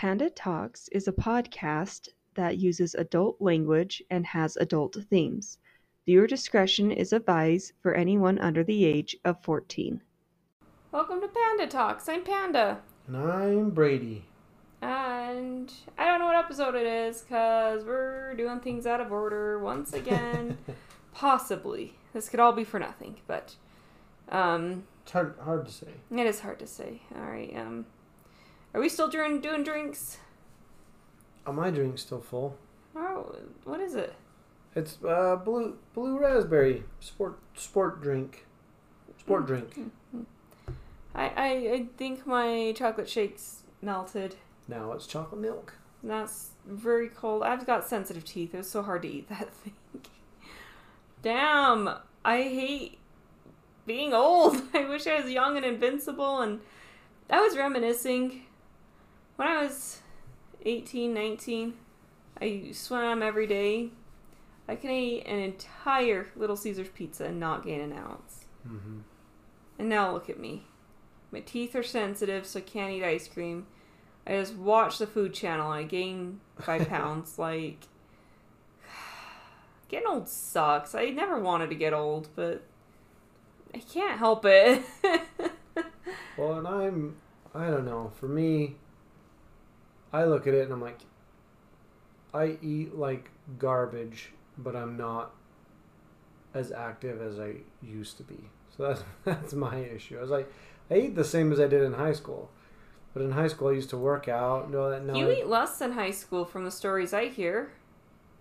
Panda Talks is a podcast that uses adult language and has adult themes. Viewer discretion is advised for anyone under the age of 14. Welcome to Panda Talks. I'm Panda. And I'm Brady. And I don't know what episode it is because we're doing things out of order once again. Possibly. This could all be for nothing, but um, It's hard, hard to say. it is hard to say. All right. Um, are we still doing, doing drinks? Oh, my drink's still full. Oh, what is it? It's uh, blue blue raspberry sport sport drink. Sport drink. I, I, I think my chocolate shake's melted. Now it's chocolate milk. That's very cold. I've got sensitive teeth. It was so hard to eat that thing. Damn. I hate being old. I wish I was young and invincible. And I was reminiscing when I was 18, 19. I swam every day. I can eat an entire Little Caesars pizza and not gain an ounce. Mm-hmm. And now look at me. My teeth are sensitive, so I can't eat ice cream. I just watch the food channel and I gain five pounds. Like, getting old sucks. I never wanted to get old, but I can't help it. Well, and I'm I don't know. For me, I look at it and I'm like, I eat like garbage, but I'm not as active as I used to be. So that's that's my issue. I was like, I eat the same as I did in high school, but in high school I used to work out. and all that. No, you I- eat less than high school from the stories I hear.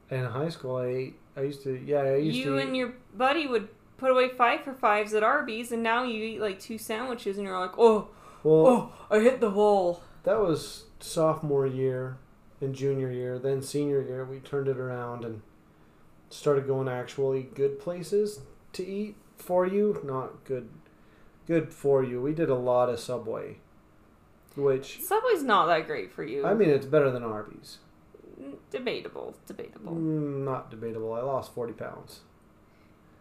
in high school I ate. I used to yeah. I used You to. and your buddy would put away five for fives at Arby's, and now you eat like two sandwiches, and you're like, oh, well, oh, I hit the wall. that was sophomore year and junior year. Then senior year, we turned it around and started going actually good places to eat for you, not good, good for you. We did a lot of Subway, which Subway's not that great for you. I mean, it's better than Arby's. debatable, debatable. Mm, not debatable. I lost forty pounds.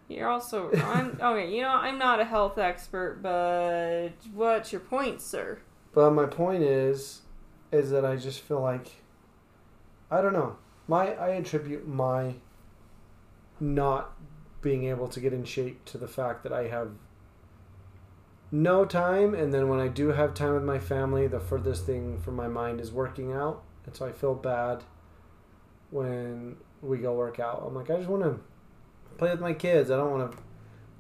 You're also I'm okay. You know I'm not a health expert, but what's your point, sir? But my point is, is that I just feel like, I don't know. My I attribute my not being able to get in shape to the fact that I have no time, and then when I do have time with my family, the furthest thing from my mind is working out, and so I feel bad when we go work out. I'm like, I just want to play with my kids. I don't want to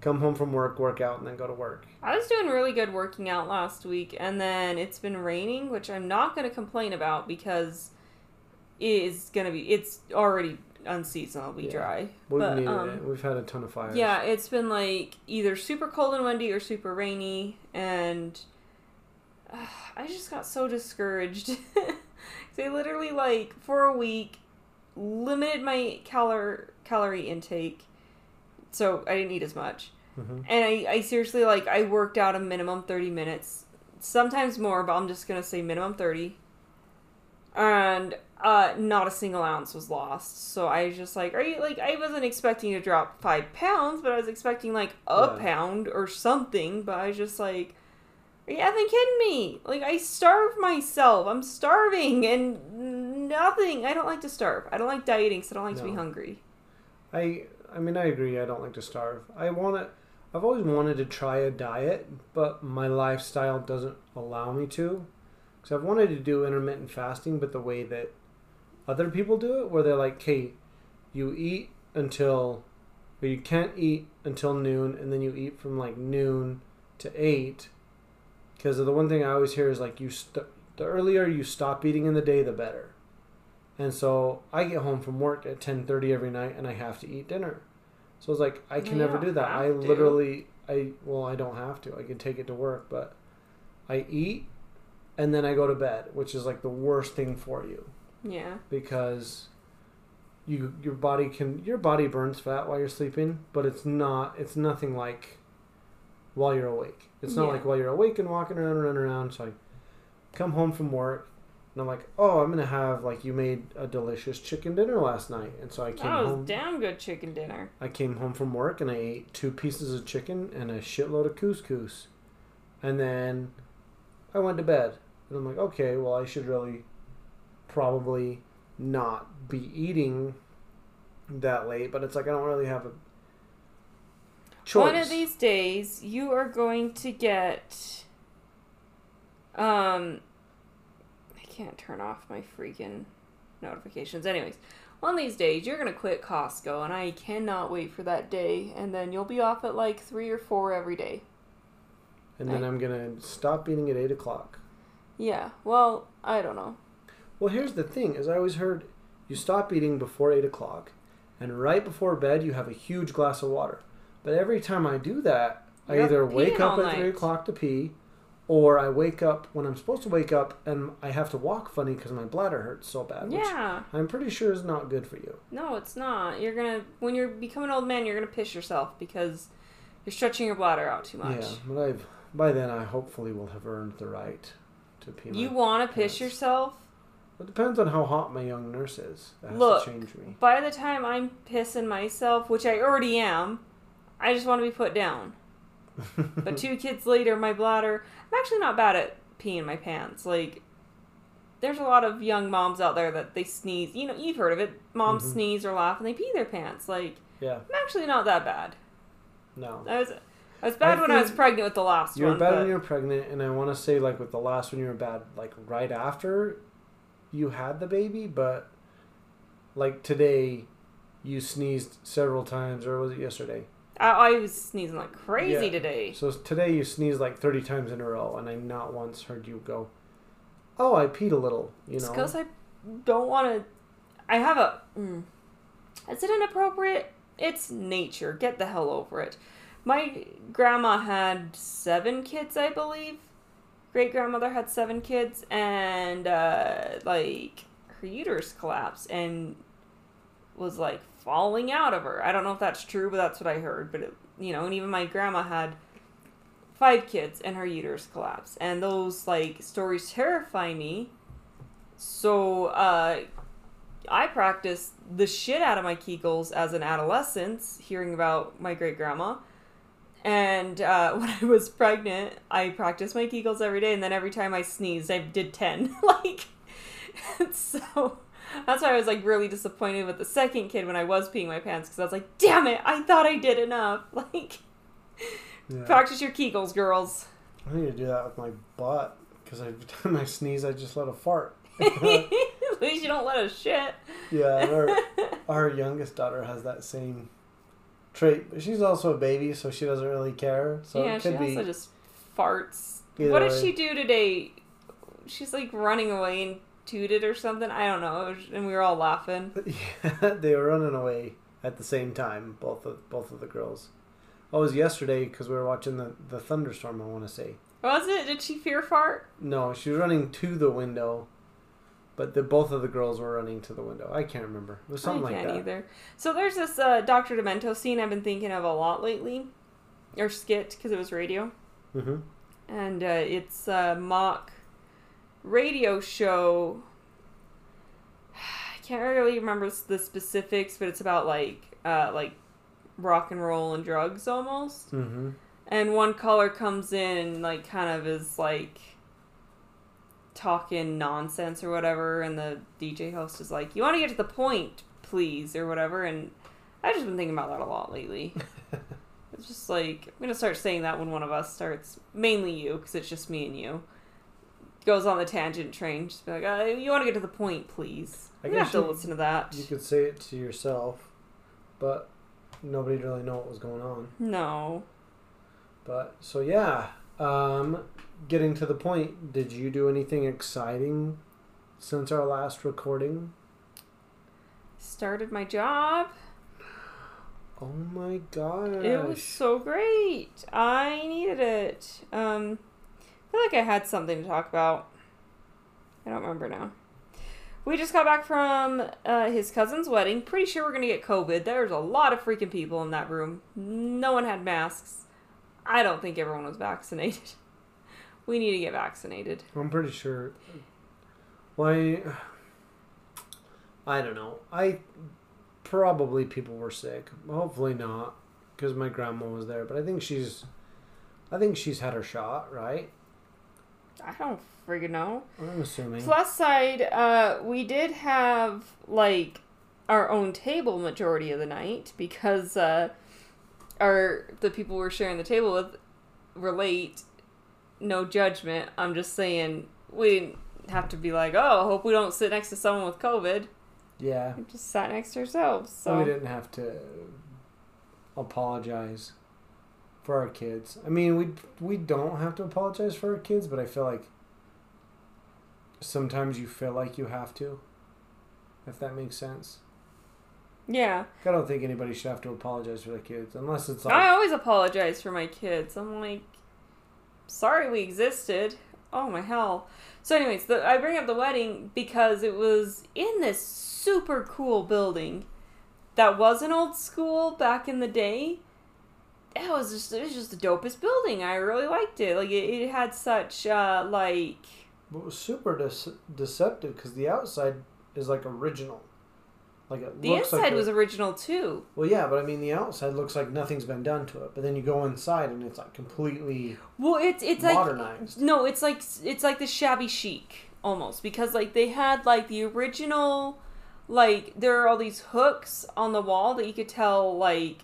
come home from work, work out, and then go to work. I was doing really good working out last week, and then it's been raining, which I'm not going to complain about because it is going to be. It's already unseasonably Yeah. dry. We've but needed um, it. We've had a ton of fires. yeah, it's been like either super cold and windy or super rainy, and uh, I just got so discouraged. I literally like for a week limited my calor calorie intake, so I didn't eat as much. hmm And I, I seriously like I worked out a minimum thirty minutes, sometimes more, but I'm just gonna say minimum thirty. And uh, not a single ounce was lost. So I was just like, are you like I wasn't expecting to drop five pounds, but I was expecting like a Yeah. pound or something. But I was just like, are you effing kidding me? Like I starve myself. I'm starving and nothing. I don't like to starve. I don't like dieting, so I don't like to be hungry. I I mean I agree. I don't like to starve. I want to. I've always wanted to try a diet, but my lifestyle doesn't allow me to. Because I've wanted to do intermittent fasting, but the way that other people do it, where they're like, "Okay, you eat until, or you can't eat until noon, and then you eat from like noon to eight. Because the one thing I always hear is like, you st- the earlier you stop eating in the day, the better. And so I get home from work at ten thirty every night, and I have to eat dinner. So it's like I can You never don't that. I have to. literally, I well, I don't have to. I can take it to work, but I eat, and then I go to bed, which is like the worst thing for you Yeah. because you your body can your body burns fat while you're sleeping, but it's not. It's nothing like while you're awake. It's not Yeah. like while you're awake and walking around, and running around. So I come home from work. And I'm like, oh, I'm gonna have like you made a delicious chicken dinner last night, and so I came That was home. damn good chicken dinner. I came home from work and I ate two pieces of chicken and a shitload of couscous, and then I went to bed. And I'm like, okay, well, I should really probably not be eating that late, but it's like I don't really have a choice. One of these days, you are going to get. Um, can't turn off my freaking notifications. Anyways, one of these days, you're gonna quit Costco, and I cannot wait for that day. And then you'll be off at like three or four every day. and then I- I'm gonna stop eating at eight o'clock. Yeah. Well, I don't know. Well, here's the thing: as I always heard you stop eating before eight o'clock, and right before bed you have a huge glass of water. But every time I do that, I You're either wake up at three o'clock to pee, or I wake up when I'm supposed to wake up and I have to walk funny because my bladder hurts so bad. which Yeah. I'm pretty sure is not good for you. No, it's not. You're gonna when you become an old man, you're gonna piss yourself because you're stretching your bladder out too much. Yeah, but I've by then I hopefully will have earned the right to pee. You want to piss yourself? It depends on how hot my young nurse is. That has Look. to change me. By the time I'm pissing myself, which I already am, I just want to be put down. But two kids later, my bladder. I'm actually not bad at peeing my pants. Like, there's a lot of young moms out there that they sneeze. You know, you've heard of it. Moms Mhm. sneeze or laugh and they pee their pants. Like, yeah, I'm actually not that bad. no. I was, I was bad I when I was pregnant with the last one. You were bad but when you were pregnant, and I want to say like with the last one you were bad like right after you had the baby, but like today you sneezed several times, or was it yesterday? I, I was sneezing like crazy Yeah. today. So today you sneezed like thirty times in a row, and I not once heard you go, "Oh, I peed a little," you know. because I don't want to. I have a. Mm, is it inappropriate? It's nature. Get the hell over it. My grandma had seven kids, I believe. Great grandmother had seven kids, and uh, like her uterus collapsed and was like falling out of her. I don't know if that's true, but that's what I heard. But it, you know, and even my grandma had five kids and her uterus collapsed, and those like stories terrify me. So uh, I practiced the shit out of my Kegels as an adolescent, hearing about my great grandma. And uh, when I was pregnant, I practiced my Kegels every day, and then every time I sneezed, I did 10. like, so that's why I was like really disappointed with the second kid when I was peeing my pants, because I was like, damn it, I thought I did enough. Like, Yeah. practice your Kegels, girls. I need to do that with my butt because every time I sneeze, I just let a fart. At least you don't let a shit. Yeah, our, our youngest daughter has that same trait, but she's also a baby, so she doesn't really care. So yeah, it she also just farts. what did way. she do today? She's like running away and tooted or something. I don't know. Was- and we were all laughing. Yeah, they were running away at the same time, both of both of the girls. Oh, it was yesterday because we were watching the, the thunderstorm. I want to say Was it? Did she fear fart? no, she was running to the window, but the both of the girls were running to the window. I can't remember. It was something I can't that. either. So there's this uh, Dr. Demento scene I've been thinking of a lot lately, or skit because it was radio, Mm-hmm. and uh, it's a mock radio show. I can't really remember the specifics, but it's about like uh, like rock and roll and drugs almost. Mm-hmm. And one caller comes in, like, kind of is like talking nonsense or whatever, and the DJ host is like, "You want to get to the point, please," or whatever. And I've just been thinking about that a lot lately. it's just like I'm gonna start saying that when one of us starts, mainly you, because it's just me and you. Goes on the tangent train, just be like, uh, "You want to get to the point, please." I I'm guess have to you- listen to that. You could say it to yourself, but nobody really know what was going on. No. But so yeah, um, getting to the point. Did you do anything exciting since our last recording? Started my job. Oh my gosh! It was so great. I needed it. Um, feel like I had something to talk about. I don't remember now. We just got back from uh, his cousin's wedding. Pretty sure we're gonna get COVID. There's a lot of freaking people in that room. No one had masks. I don't think everyone was vaccinated. We need to get vaccinated. I'm pretty sure. Why? I don't know. I probably people were sick. Hopefully not, because my grandma was there. But I think she's, I think she's had her shot, right? I don't friggin' know. I'm assuming. Plus side, uh, we did have like our own table majority of the night because uh, our the people we're sharing the table with relate. No judgment. I'm just saying we didn't have to be like, oh, I hope we don't sit next to someone with COVID. yeah. We just sat next to ourselves. So So we didn't have to apologize for our kids. I mean, we we don't have to apologize for our kids, but I feel like sometimes you feel like you have to. If that makes sense. yeah, I don't think anybody should have to apologize for their kids unless it's like I always apologize for my kids. I'm like, sorry we existed. Oh my hell. So, anyways, the, I bring up the wedding because it was in this super cool building that was an old school back in the day. It was just it was just the dopest building. I really liked it. Like it, it had such uh like But it was super dece- deceptive because the outside is like original. Like it the looks inside like a- was original too. well, yeah, but I mean the outside looks like nothing's been done to it. But then you go inside and it's like completely Well, it's it's like. No, it's like it's like the shabby chic almost because like they had like the original like there are all these hooks on the wall that you could tell like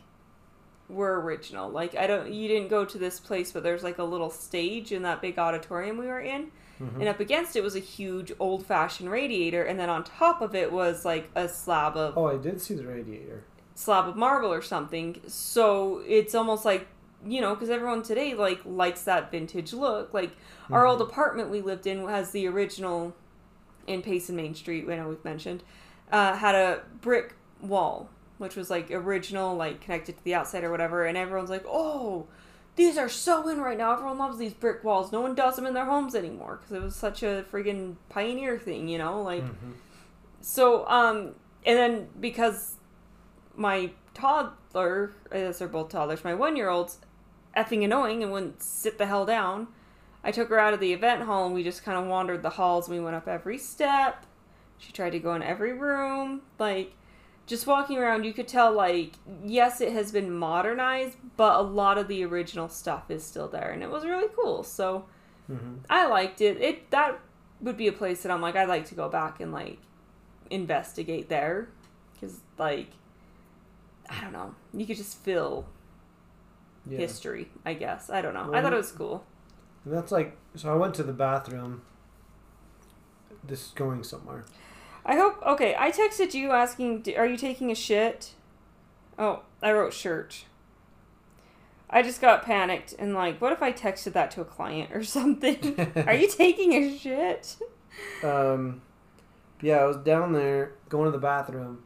were original. Like I don't you didn't go to this place but there's like a little stage in that big auditorium we were in Mhm. and up against it was a huge old-fashioned radiator and then on top of it was like a slab of Oh, I did see the radiator. slab of marble or something. So it's almost like you know, because everyone today like likes that vintage look. Like our old apartment we lived in has the original in Payson Main Street. I know we've mentioned uh, had a brick wall, which was like original, like connected to the outside or whatever. And everyone's like, oh. These are so in right now. Everyone loves these brick walls. No one does them in their homes anymore because it was such a friggin' pioneer thing, you know? Like, Mhm. so, um, and then because my toddler, as they're both toddlers, my one year old's effing annoying and wouldn't sit the hell down, I took her out of the event hall and we just kind of wandered the halls. We went up every step. She tried to go in every room. Like, just walking around, you could tell, like, yes, it has been modernized, but a lot of the original stuff is still there. And it was really cool. So, Mhm. I liked it. It that would be a place that I'm like I'd like to go back and like investigate there because like I don't know you could just feel Yeah. history I guess I don't know I thought it was cool And that's like so. I went to the bathroom. This is going somewhere. I hope okay I texted you asking are you taking a shit? Oh I wrote shirt. I just got panicked and like what if I texted that to a client or something? Are you taking a shit? Um, yeah, I was down there going to the bathroom,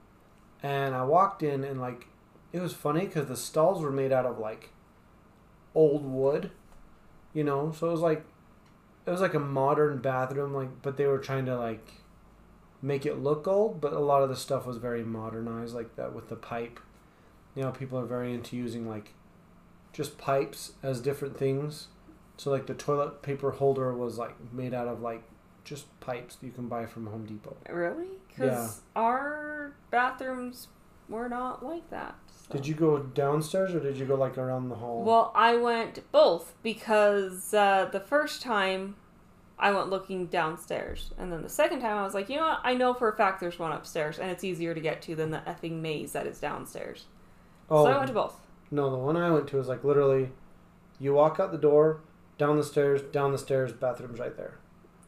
and I walked in and like it was funny because the stalls were made out of like old wood, you know. So it was like it was like a modern bathroom, like but they were trying to like make it look old, but a lot of the stuff was very modernized, like that with the pipe. You know, people are very into using like just pipes as different things. So like the toilet paper holder was like made out of like just pipes that you can buy from Home Depot. Really? Because our bathrooms were not like that. so. Did you go downstairs or did you go like around the hall? Well, I went both because uh, the first time I went looking downstairs, and then the second time I was like, you know what? I know for a fact there's one upstairs, and it's easier to get to than the effing maze that is downstairs. oh So I oh, went to both. no, the one I went to was like literally, you walk out the door, down the stairs, down the stairs, bathroom's right there.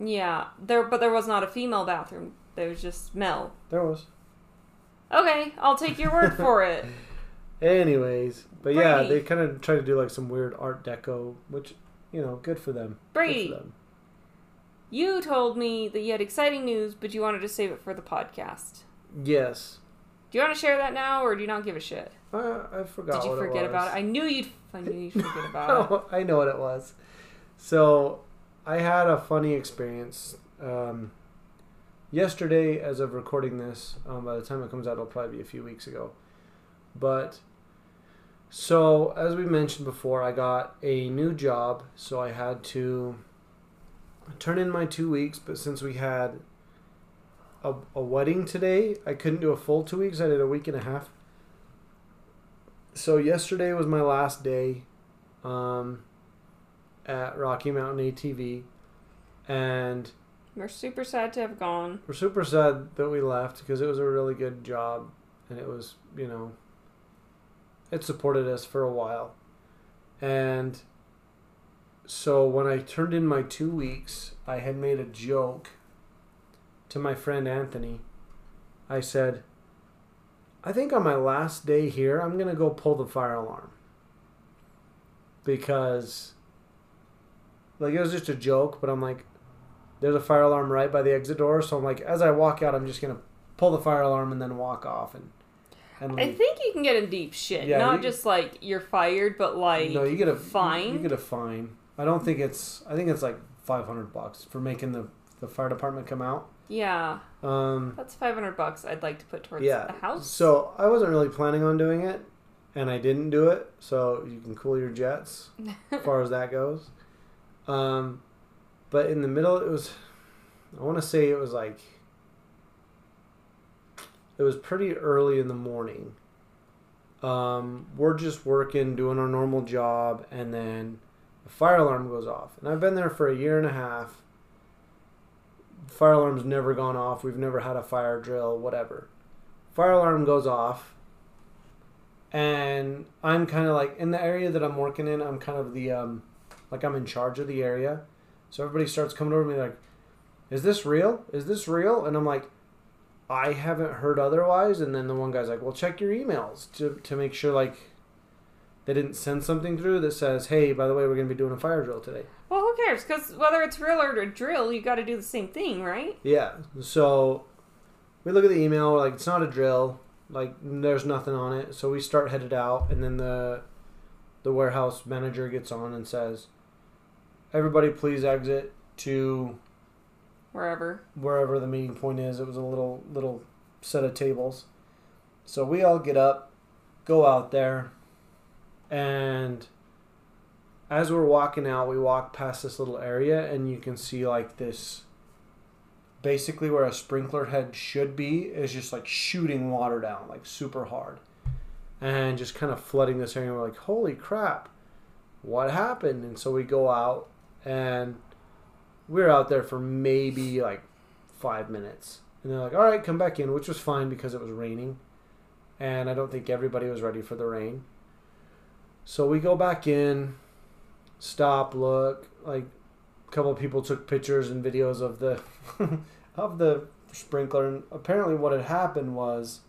Yeah, there, but there was not a female bathroom. There was just male. There was. Okay, I'll take your word for it. Anyways, but yeah, they kind of try to do like some weird Art Deco, which you know, good for them. Brady, for them. You told me that you had exciting news, but you wanted to save it for the podcast. Yes, Do you want to share that now, or do you not give a shit? uh, I forgot. Did you forget it about it? I knew you'd. I knew you'd forget about it. Oh, I know what it was. So, I had a funny experience. Um, yesterday, as of recording this, um, by the time it comes out, it'll probably be a few weeks ago. But, so, as we mentioned before, I got a new job, so I had to turn in my two weeks, but since we had a, a wedding today, I couldn't do a full two weeks, I did a week and a half. So, yesterday was my last day um, at Rocky Mountain ATV, and We're super sad to have gone. we're super sad that we left because it was a really good job and it was you know it supported us for a while and so when i turned in my two weeks i had made a joke to my friend anthony i said i think on my last day here i'm going to go pull the fire alarm because like it was just a joke but i'm like there's a fire alarm right by the exit door so i'm like as i walk out i'm just going to pull the fire alarm and then walk off and I think you can get in deep shit. Yeah, Not you- just like you're fired, but like no you get a fine. you get a fine i don't think it's i think it's like 500 bucks for making the the fire department come out yeah, um that's five hundred bucks. I'd like to put towards yeah the house. so i wasn't really planning on doing it and i didn't do it so you can cool your jets as far as that goes um but in the middle it was i want to say it was like it was pretty early in the morning um, we're just working doing our normal job and then the fire alarm goes off. And i've been there for a year and a half. Fire alarm's never gone off. We've never had a fire drill whatever. Fire alarm goes off. And i'm kind of like in the area that i'm working in i'm kind of the um, like i'm in charge of the area. So everybody starts coming over to me like is this real? Is this real? And i'm like i haven't heard otherwise. And then the one guy's like well check your emails to, to make sure like they didn't send something through that says hey by the way we're going to be doing a fire drill today well, who cares? Because whether it's real or a drill, you got to do the same thing, right? Yeah. So we look at the email, we're like, it's not a drill. Like there's nothing on it. So we start headed out and then the the warehouse manager gets on and says, Everybody please exit to Wherever. wherever the meeting point is. It was a little little set of tables. So we all get up, go out there, and as we're walking out, we walk past this little area and you can see like this basically where a sprinkler head should be is just like shooting water down like super hard and just kind of flooding this area. We're like, holy crap, what happened? And so we go out and we're out there for maybe like five minutes. And they're like, all right, come back in, which was fine because it was raining. And I don't think everybody was ready for the rain. So we go back in, stop, look. Like a couple of people took pictures and videos of the of the sprinkler. And apparently, what had happened was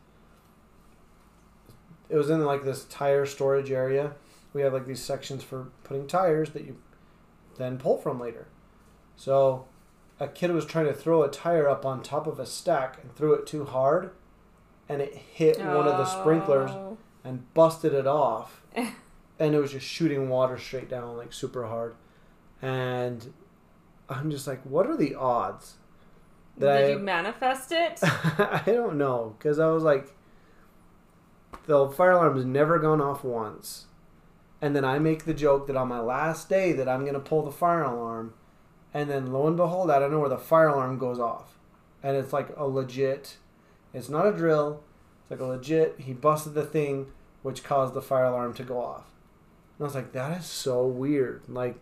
it was in like this tire storage area. We have like these sections for putting tires that you then pull from later. So a kid was trying to throw a tire up on top of a stack and threw it too hard and it hit one of the sprinklers Oh. and busted it off and it was just shooting water straight down like super hard. And i'm just like what are the odds Did that you manifest it? I, I don't know because i was like the fire alarm has never gone off once. And then i make the joke that on my last day that i'm going to pull the fire alarm and then lo and behold i don't know where the fire alarm goes off. And it's like a legit it's not a drill it's like a legit he busted the thing which caused the fire alarm to go off and i was like that is so weird. Like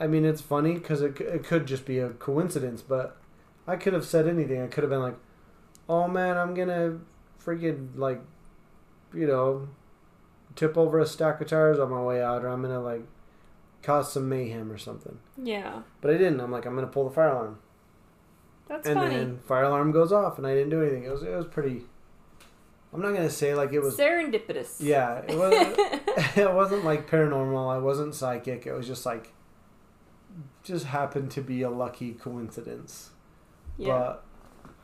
i mean it's funny because it, it could just be a coincidence but i could have said anything. I could have been like oh man i'm gonna freaking like you know tip over a stack of tires on my way out or i'm gonna like cause some mayhem or something. Yeah, but i didn't. I'm like i'm gonna pull the fire alarm. That's funny. and funny. then fire alarm goes off and i didn't do anything. It was it was pretty i'm not gonna say like it was Serendipitous. yeah it wasn't it wasn't like paranormal i wasn't psychic it was just like just happened to be a lucky coincidence yeah. but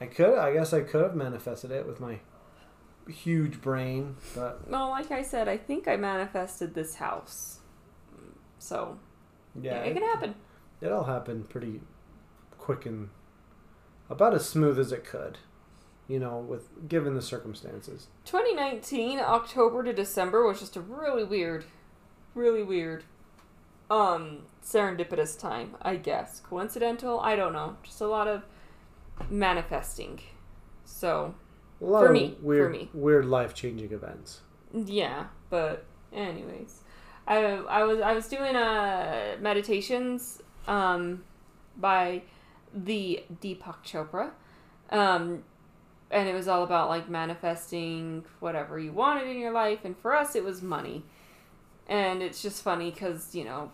i could i guess i could have manifested it with my huge brain but Well, like I said, I think I manifested this house. So yeah yeah, it can happen. it all happened pretty quick and about as smooth as it could you know with given the circumstances 2019 October to December was just a really weird, really weird, um, serendipitous time. I guess coincidental. I don't know. Just a lot of manifesting. So For me, for weird me. weird life-changing events yeah, but anyways, I I was I was doing uh meditations um by the Deepak Chopra. Um, and it was all about like manifesting whatever you wanted in your life. And for us, it was money. And it's just funny because, you know,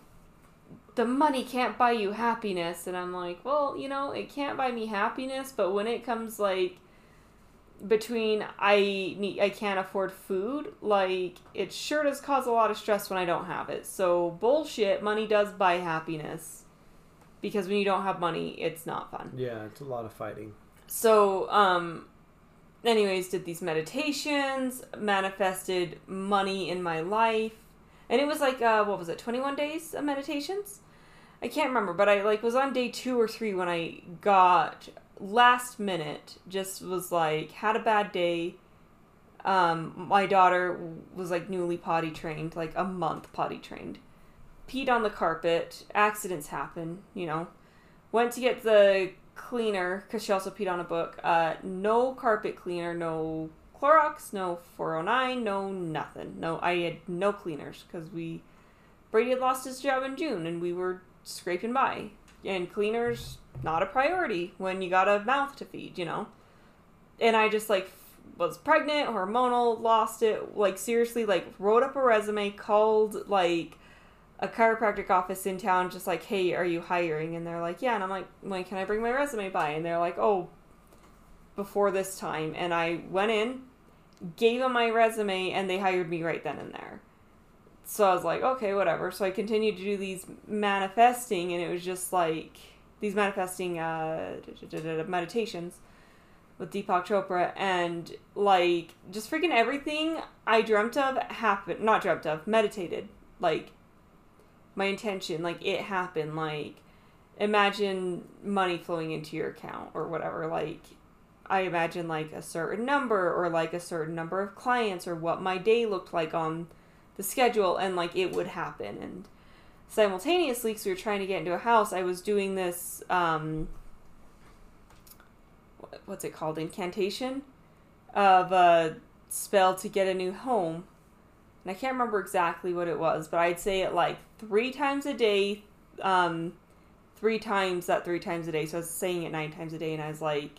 the money can't buy you happiness. And I'm like, well, you know, it can't buy me happiness. But when it comes like between I need I can't afford food, like it sure does cause a lot of stress when I don't have it. So bullshit, money does buy happiness. Because when you don't have money, it's not fun. Yeah, it's a lot of fighting. So, um anyways, did these meditations, manifested money in my life. And it was like uh what was it? 21 days of meditations? I can't remember, but I like was on day 2 or 3 when I got last minute just was like had a bad day um my daughter was like newly potty trained like a month potty trained peed on the carpet accidents happen you know went to get the cleaner because she also peed on a book uh no carpet cleaner no Clorox, no 409, no nothing. No, I had no cleaners because we Brady had lost his job in June and we were scraping by. And cleaners not a priority when you got a mouth to feed, you know. And I just like was pregnant, hormonal, lost it. Like seriously, like wrote up a resume, called like a chiropractic office in town, just like, hey, are you hiring? And they're like, yeah. And I'm like, when can I bring my resume by? And they're like, oh, before this time. And I went in, gave them my resume, and they hired me right then and there. So I was like, okay, whatever. So I continued to do these manifesting, and it was just like these manifesting uh, meditations with Deepak Chopra, and like just freaking everything I dreamt of happened. Not dreamt of, meditated. Like my intention, like it happened. Like imagine money flowing into your account or whatever. Like I imagine like a certain number or like a certain number of clients or what my day looked like on the schedule, and like it would happen and simultaneously because we were trying to get into a house i was doing this um what's it called incantation of a spell to get a new home and i can't remember exactly what it was but i'd say it like three times a day um three times that three times a day so i was saying it nine times a day and i was like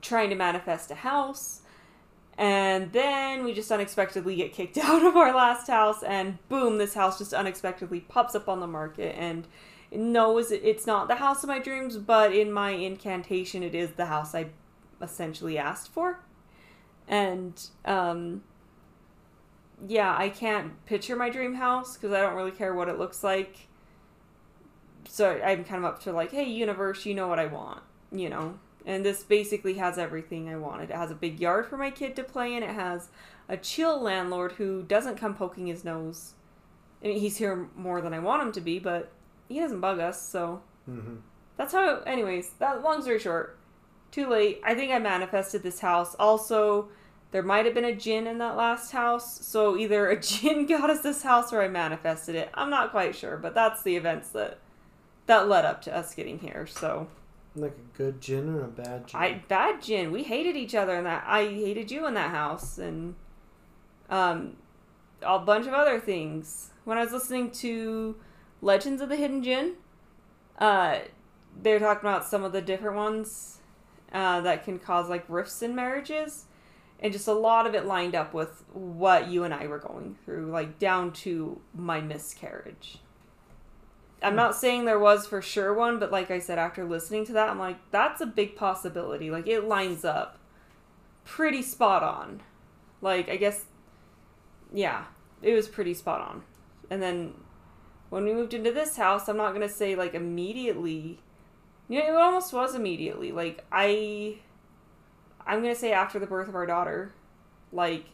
trying to manifest a house and then we just unexpectedly get kicked out of our last house, and boom, this house just unexpectedly pops up on the market. And no, it's not the house of my dreams, but in my incantation, it is the house I essentially asked for. And um, yeah, I can't picture my dream house because I don't really care what it looks like. So I'm kind of up to like, hey, universe, you know what I want, you know? And this basically has everything I wanted. It has a big yard for my kid to play in. It has a chill landlord who doesn't come poking his nose. I mean, he's here more than I want him to be, but he doesn't bug us, so. Mm-hmm. That's how. Anyways, that long story short, too late. I think I manifested this house. Also, there might have been a jinn in that last house, so either a jinn got us this house or I manifested it. I'm not quite sure, but that's the events that that led up to us getting here. So. Like a good jinn or a bad jinn? I bad jinn. We hated each other in that. I hated you in that house, and um, a bunch of other things. When I was listening to Legends of the Hidden Jinn, uh, they're talking about some of the different ones uh, that can cause like rifts in marriages, and just a lot of it lined up with what you and I were going through, like down to my miscarriage. I'm not saying there was for sure one, but like I said, after listening to that, I'm like, that's a big possibility. Like it lines up pretty spot on. Like I guess, yeah, it was pretty spot on. And then when we moved into this house, I'm not gonna say like immediately. You know, it almost was immediately. Like I, I'm gonna say after the birth of our daughter, like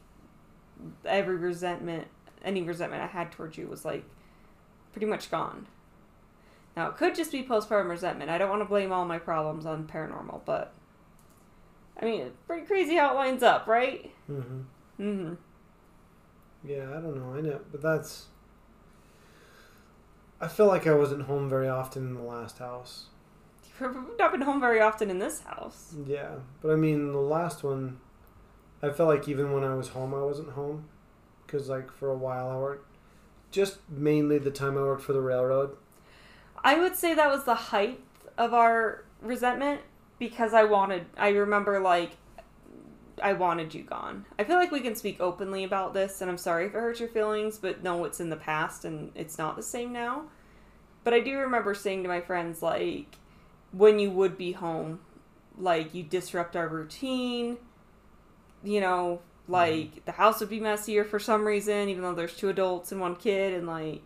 every resentment, any resentment I had towards you was like pretty much gone now, it could just be postpartum resentment. I don't want to blame all my problems on paranormal, but I mean, it's pretty crazy how it lines up, right? Mm-hmm. Mm-hmm. Yeah, I don't know. I know, but that's. I feel like I wasn't home very often in the last house. Not been home very often in this house. Yeah, but I mean, the last one, I felt like even when I was home, I wasn't home, because like for a while I worked, just mainly the time I worked for the railroad. I would say that was the height of our resentment because I wanted. I remember like I wanted you gone. I feel like we can speak openly about this, and I'm sorry if it hurts your feelings, but no, it's in the past and it's not the same now. But I do remember saying to my friends, like, when you would be home, like, you disrupt our routine, you know, like, mm-hmm. the house would be messier for some reason, even though there's two adults and one kid, and like,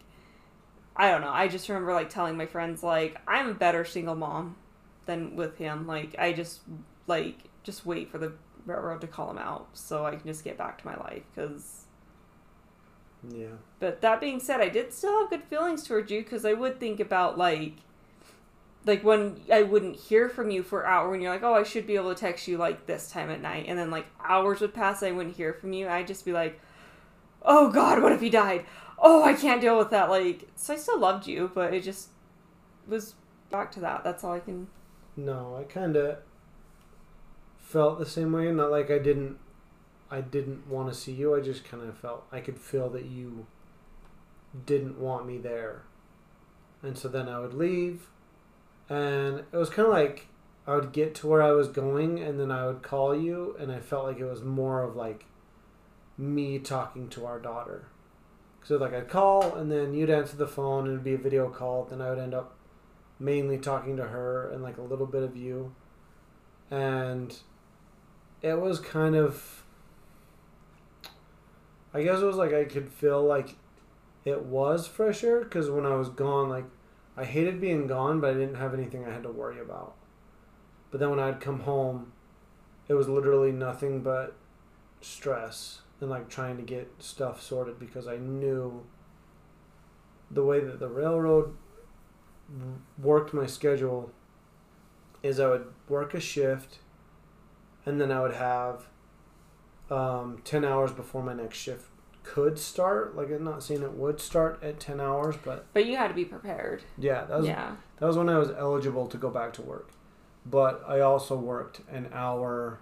I don't know. I just remember, like, telling my friends, like, I'm a better single mom than with him. Like, I just, like, just wait for the railroad to call him out so I can just get back to my life because Yeah. but that being said, I did still have good feelings towards you because I would think about like, like when I wouldn't hear from you for an hour, when you're like, oh, I should be able to text you like this time at night, and then like hours would pass, I wouldn't hear from you. I'd just be like, oh God, what if he died? Oh, I can't deal with that. Like, so I still loved you, but it just was back to that. That's all I can. No, I kind of felt the same way. Not like I didn't, I didn't want to see you. I just kind of felt I could feel that you didn't want me there, and so then I would leave, and it was kind of like I would get to where I was going, and then I would call you, and I felt like it was more of like me talking to our daughter. So like I'd call, and then you'd answer the phone, and it'd be a video call. Then I would end up mainly talking to her and like a little bit of you and it was kind of i guess it was like i could feel like it was fresh air because when i was gone like i hated being gone but i didn't have anything i had to worry about. But then when i'd come home it was literally nothing but stress and like trying to get stuff sorted because i knew the way that the railroad worked my schedule is I would work a shift and then I would have um, 10 hours before my next shift could start. Like, I'm not saying it would start at 10 hours, but But you had to be prepared. yeah, that was, yeah. that was when I was eligible to go back to work. But I also worked an hour,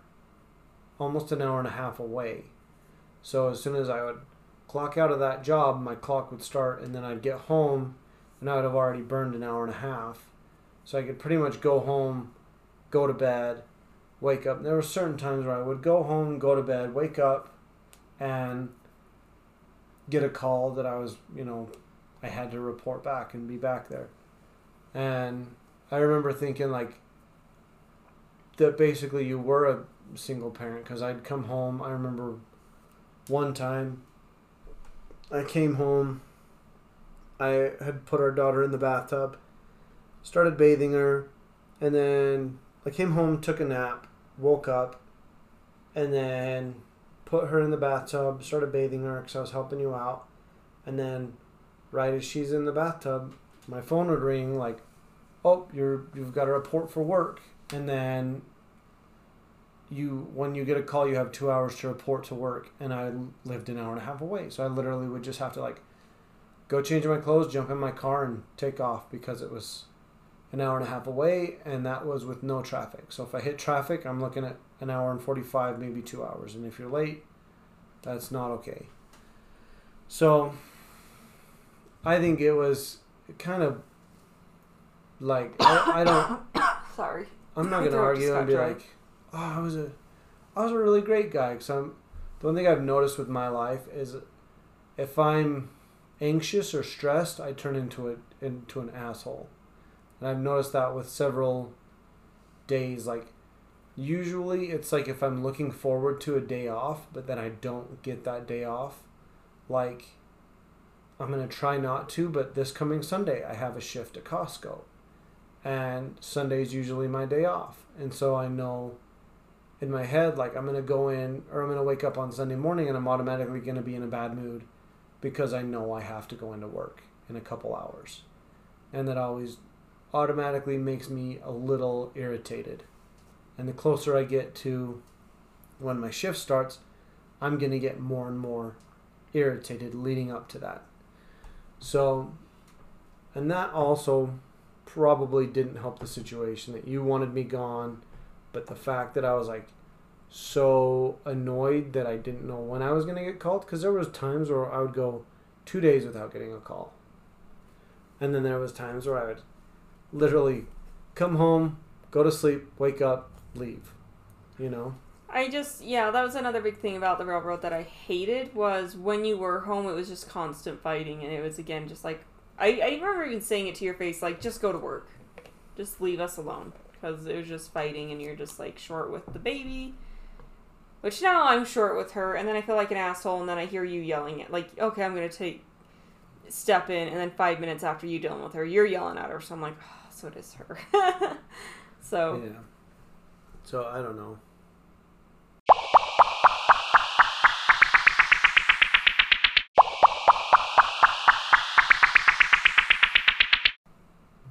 almost an hour and a half away. So as soon as I would clock out of that job, my clock would start, and then I'd get home, and I would have already burned an hour and a half. So I could pretty much go home, go to bed, wake up. There were certain times where I would go home, go to bed, wake up, and get a call that I was, you know, I had to report back and be back there. And I remember thinking like that basically you were a single parent because I'd come home. I remember one time I came home. I had put our daughter in the bathtub, started bathing her, and then I came home, took a nap, woke up, and then put her in the bathtub, started bathing her because I was helping you out. And then, right as she's in the bathtub, my phone would ring like, "Oh, you're you've got a report for work." And then you when you get a call, you have two hours to report to work. And I lived an hour and a half away, so I literally would just have to like go change my clothes, jump in my car, and take off because it was an hour and a half away, and that was with no traffic. So if I hit traffic, I'm looking at an hour and 45, maybe two hours. And if you're late, that's not okay. So I think it was kind of like, I, I don't, Sorry. I'm not going to argue and be dry. like, oh, I was a, I was a really great guy. Because I'm, the one thing I've noticed with my life is if I'm anxious or stressed, I turn into a, into an asshole. And I've noticed that with several days. Like, usually it's like if I'm looking forward to a day off, but then I don't get that day off, like, I'm to try not to, but this coming Sunday, I have a shift at Costco. And Sunday is usually my day off. And so I know in my head, like, I'm going to go in, or I'm going to wake up on Sunday morning and I'm automatically going to be in a bad mood because I know I have to go into work in a couple hours. And that always automatically makes me a little irritated. And the closer I get to when my shift starts, I'm going to get more and more irritated leading up to that. So, and that also probably didn't help the situation that you wanted me gone, but the fact that I was like so annoyed that I didn't know when I was going to get called because there was times where I would go 2 days without getting a call. And then there was times where I would literally come home, go to sleep, wake up, leave. You know. I just yeah, that was another big thing about the railroad that I hated was when you were home it was just constant fighting and it was again just like I, I remember even saying it to your face like just go to work. Just leave us alone because it was just fighting and you're just like short with the baby. Which now I'm short with her and then I feel like an asshole and then I hear you yelling at like okay, I'm going to take step in and then 5 minutes after you dealing with her, you're yelling at her. So I'm like, so it is her. so Yeah. So I don't know.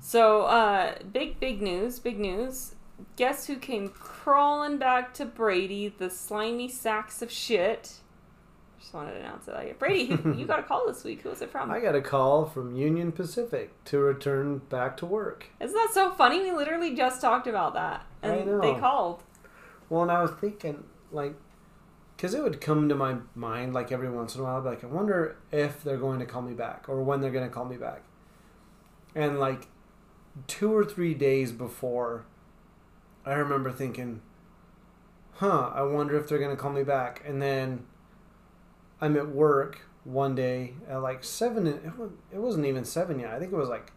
So, uh, big, big news, big news. Guess who came crawling back to Brady, the slimy sacks of shit? Just wanted to announce it. Like, Brady, who, you got a call this week. Who was it from? I got a call from Union Pacific to return back to work. Isn't that so funny? We literally just talked about that. And I know. they called. Well, and I was thinking, like, because it would come to my mind, like, every once in a while, I'd like, I wonder if they're going to call me back or when they're going to call me back. And, like, two or three days before, I remember thinking, huh, I wonder if they're going to call me back. And then I'm at work one day at like seven, it wasn't even seven yet. I think it was like,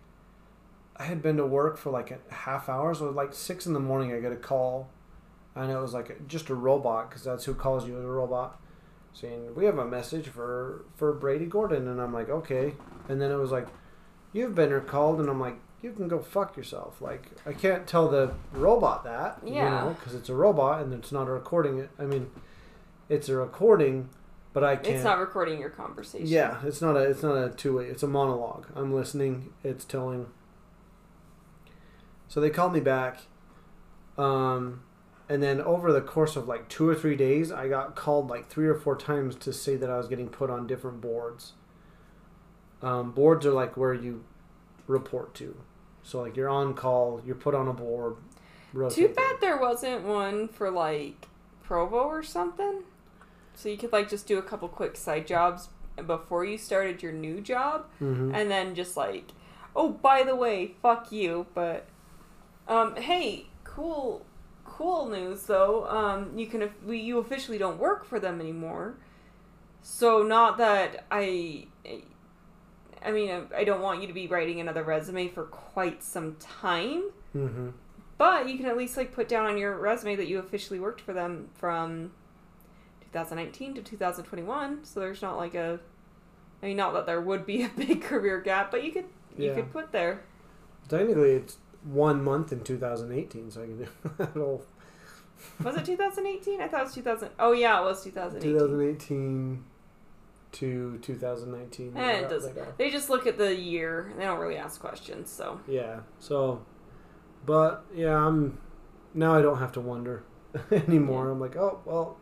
I had been to work for like a half hour, so like six in the morning, I get a call and it was like a, just a robot because that's who calls you as a robot saying we have a message for for brady gordon and i'm like okay and then it was like you've been recalled and i'm like you can go fuck yourself like i can't tell the robot that you Yeah. know because it's a robot and it's not a recording i mean it's a recording but i can't It's not recording your conversation. yeah, it's not a it's not a two way. It's a monologue. I'm listening. It's telling. So they called me back, um, and then over the course of like two or three days, I got called like three or four times to say that I was getting put on different boards. Um, boards are like where you report to. So like you're on call, you're put on a board. Too bad there wasn't one for like Provo or something. So you could like just do a couple quick side jobs before you started your new job. Mm-hmm. and then just like, oh, by the way, fuck you. But, um, hey, cool, cool news though. Um, you can you officially don't work for them anymore. So not that I, I mean, I don't want you to be writing another resume for quite some time. Mm-hmm. But you can at least like put down on your resume that you officially worked for them from 2019 to 2021. So there's not like a, I mean, not that there would be a big career gap, but you could you Yeah. could put there. Technically, it's one month in 2018, so I can do that whole Was it 2018? I thought it was 2000. Oh yeah, it was 2018. 2018 to 2019. Eh, it doesn't- laid. They just look at the year. They don't really ask questions. So Yeah. So, but yeah, I'm now I don't have to wonder anymore. I'm like, oh well,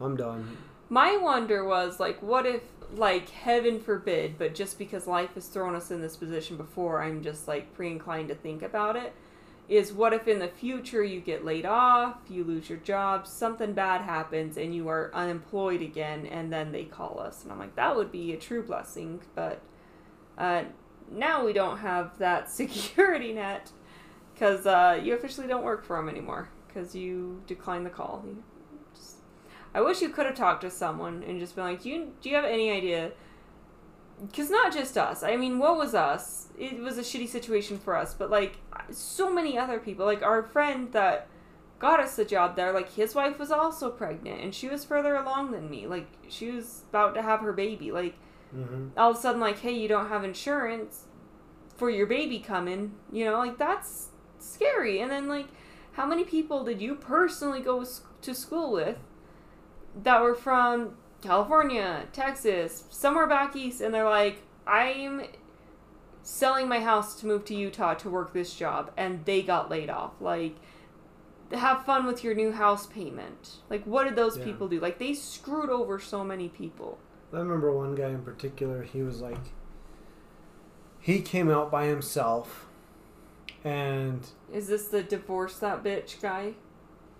I'm done. my wonder was like, what if like heaven forbid, but just because life has thrown us in this position before, I'm just like pre-inclined to think about it. Is what if in the future you get laid off, you lose your job, something bad happens, and you are unemployed again, and then they call us, and I'm like, that would be a true blessing, but uh, now we don't have that security net because uh, you officially don't work for them anymore because you declined the call. I wish you could have talked to someone and just been like, do you, do you have any idea? Because not just us. I mean, what was us? It was a shitty situation for us, but like so many other people. Like our friend that got us the job there, like his wife was also pregnant and she was further along than me. Like she was about to have her baby. Like Mm-hmm. all of a sudden like hey you don't have insurance for your baby coming you know like that's scary and then like how many people did you personally go to school with that were from california texas somewhere back east and they're like i'm selling my house to move to utah to work this job and they got laid off like have fun with your new house payment like what did those Yeah. people do like they screwed over so many people I remember one guy in particular. He was like, he came out by himself, and Is this the divorce that bitch guy?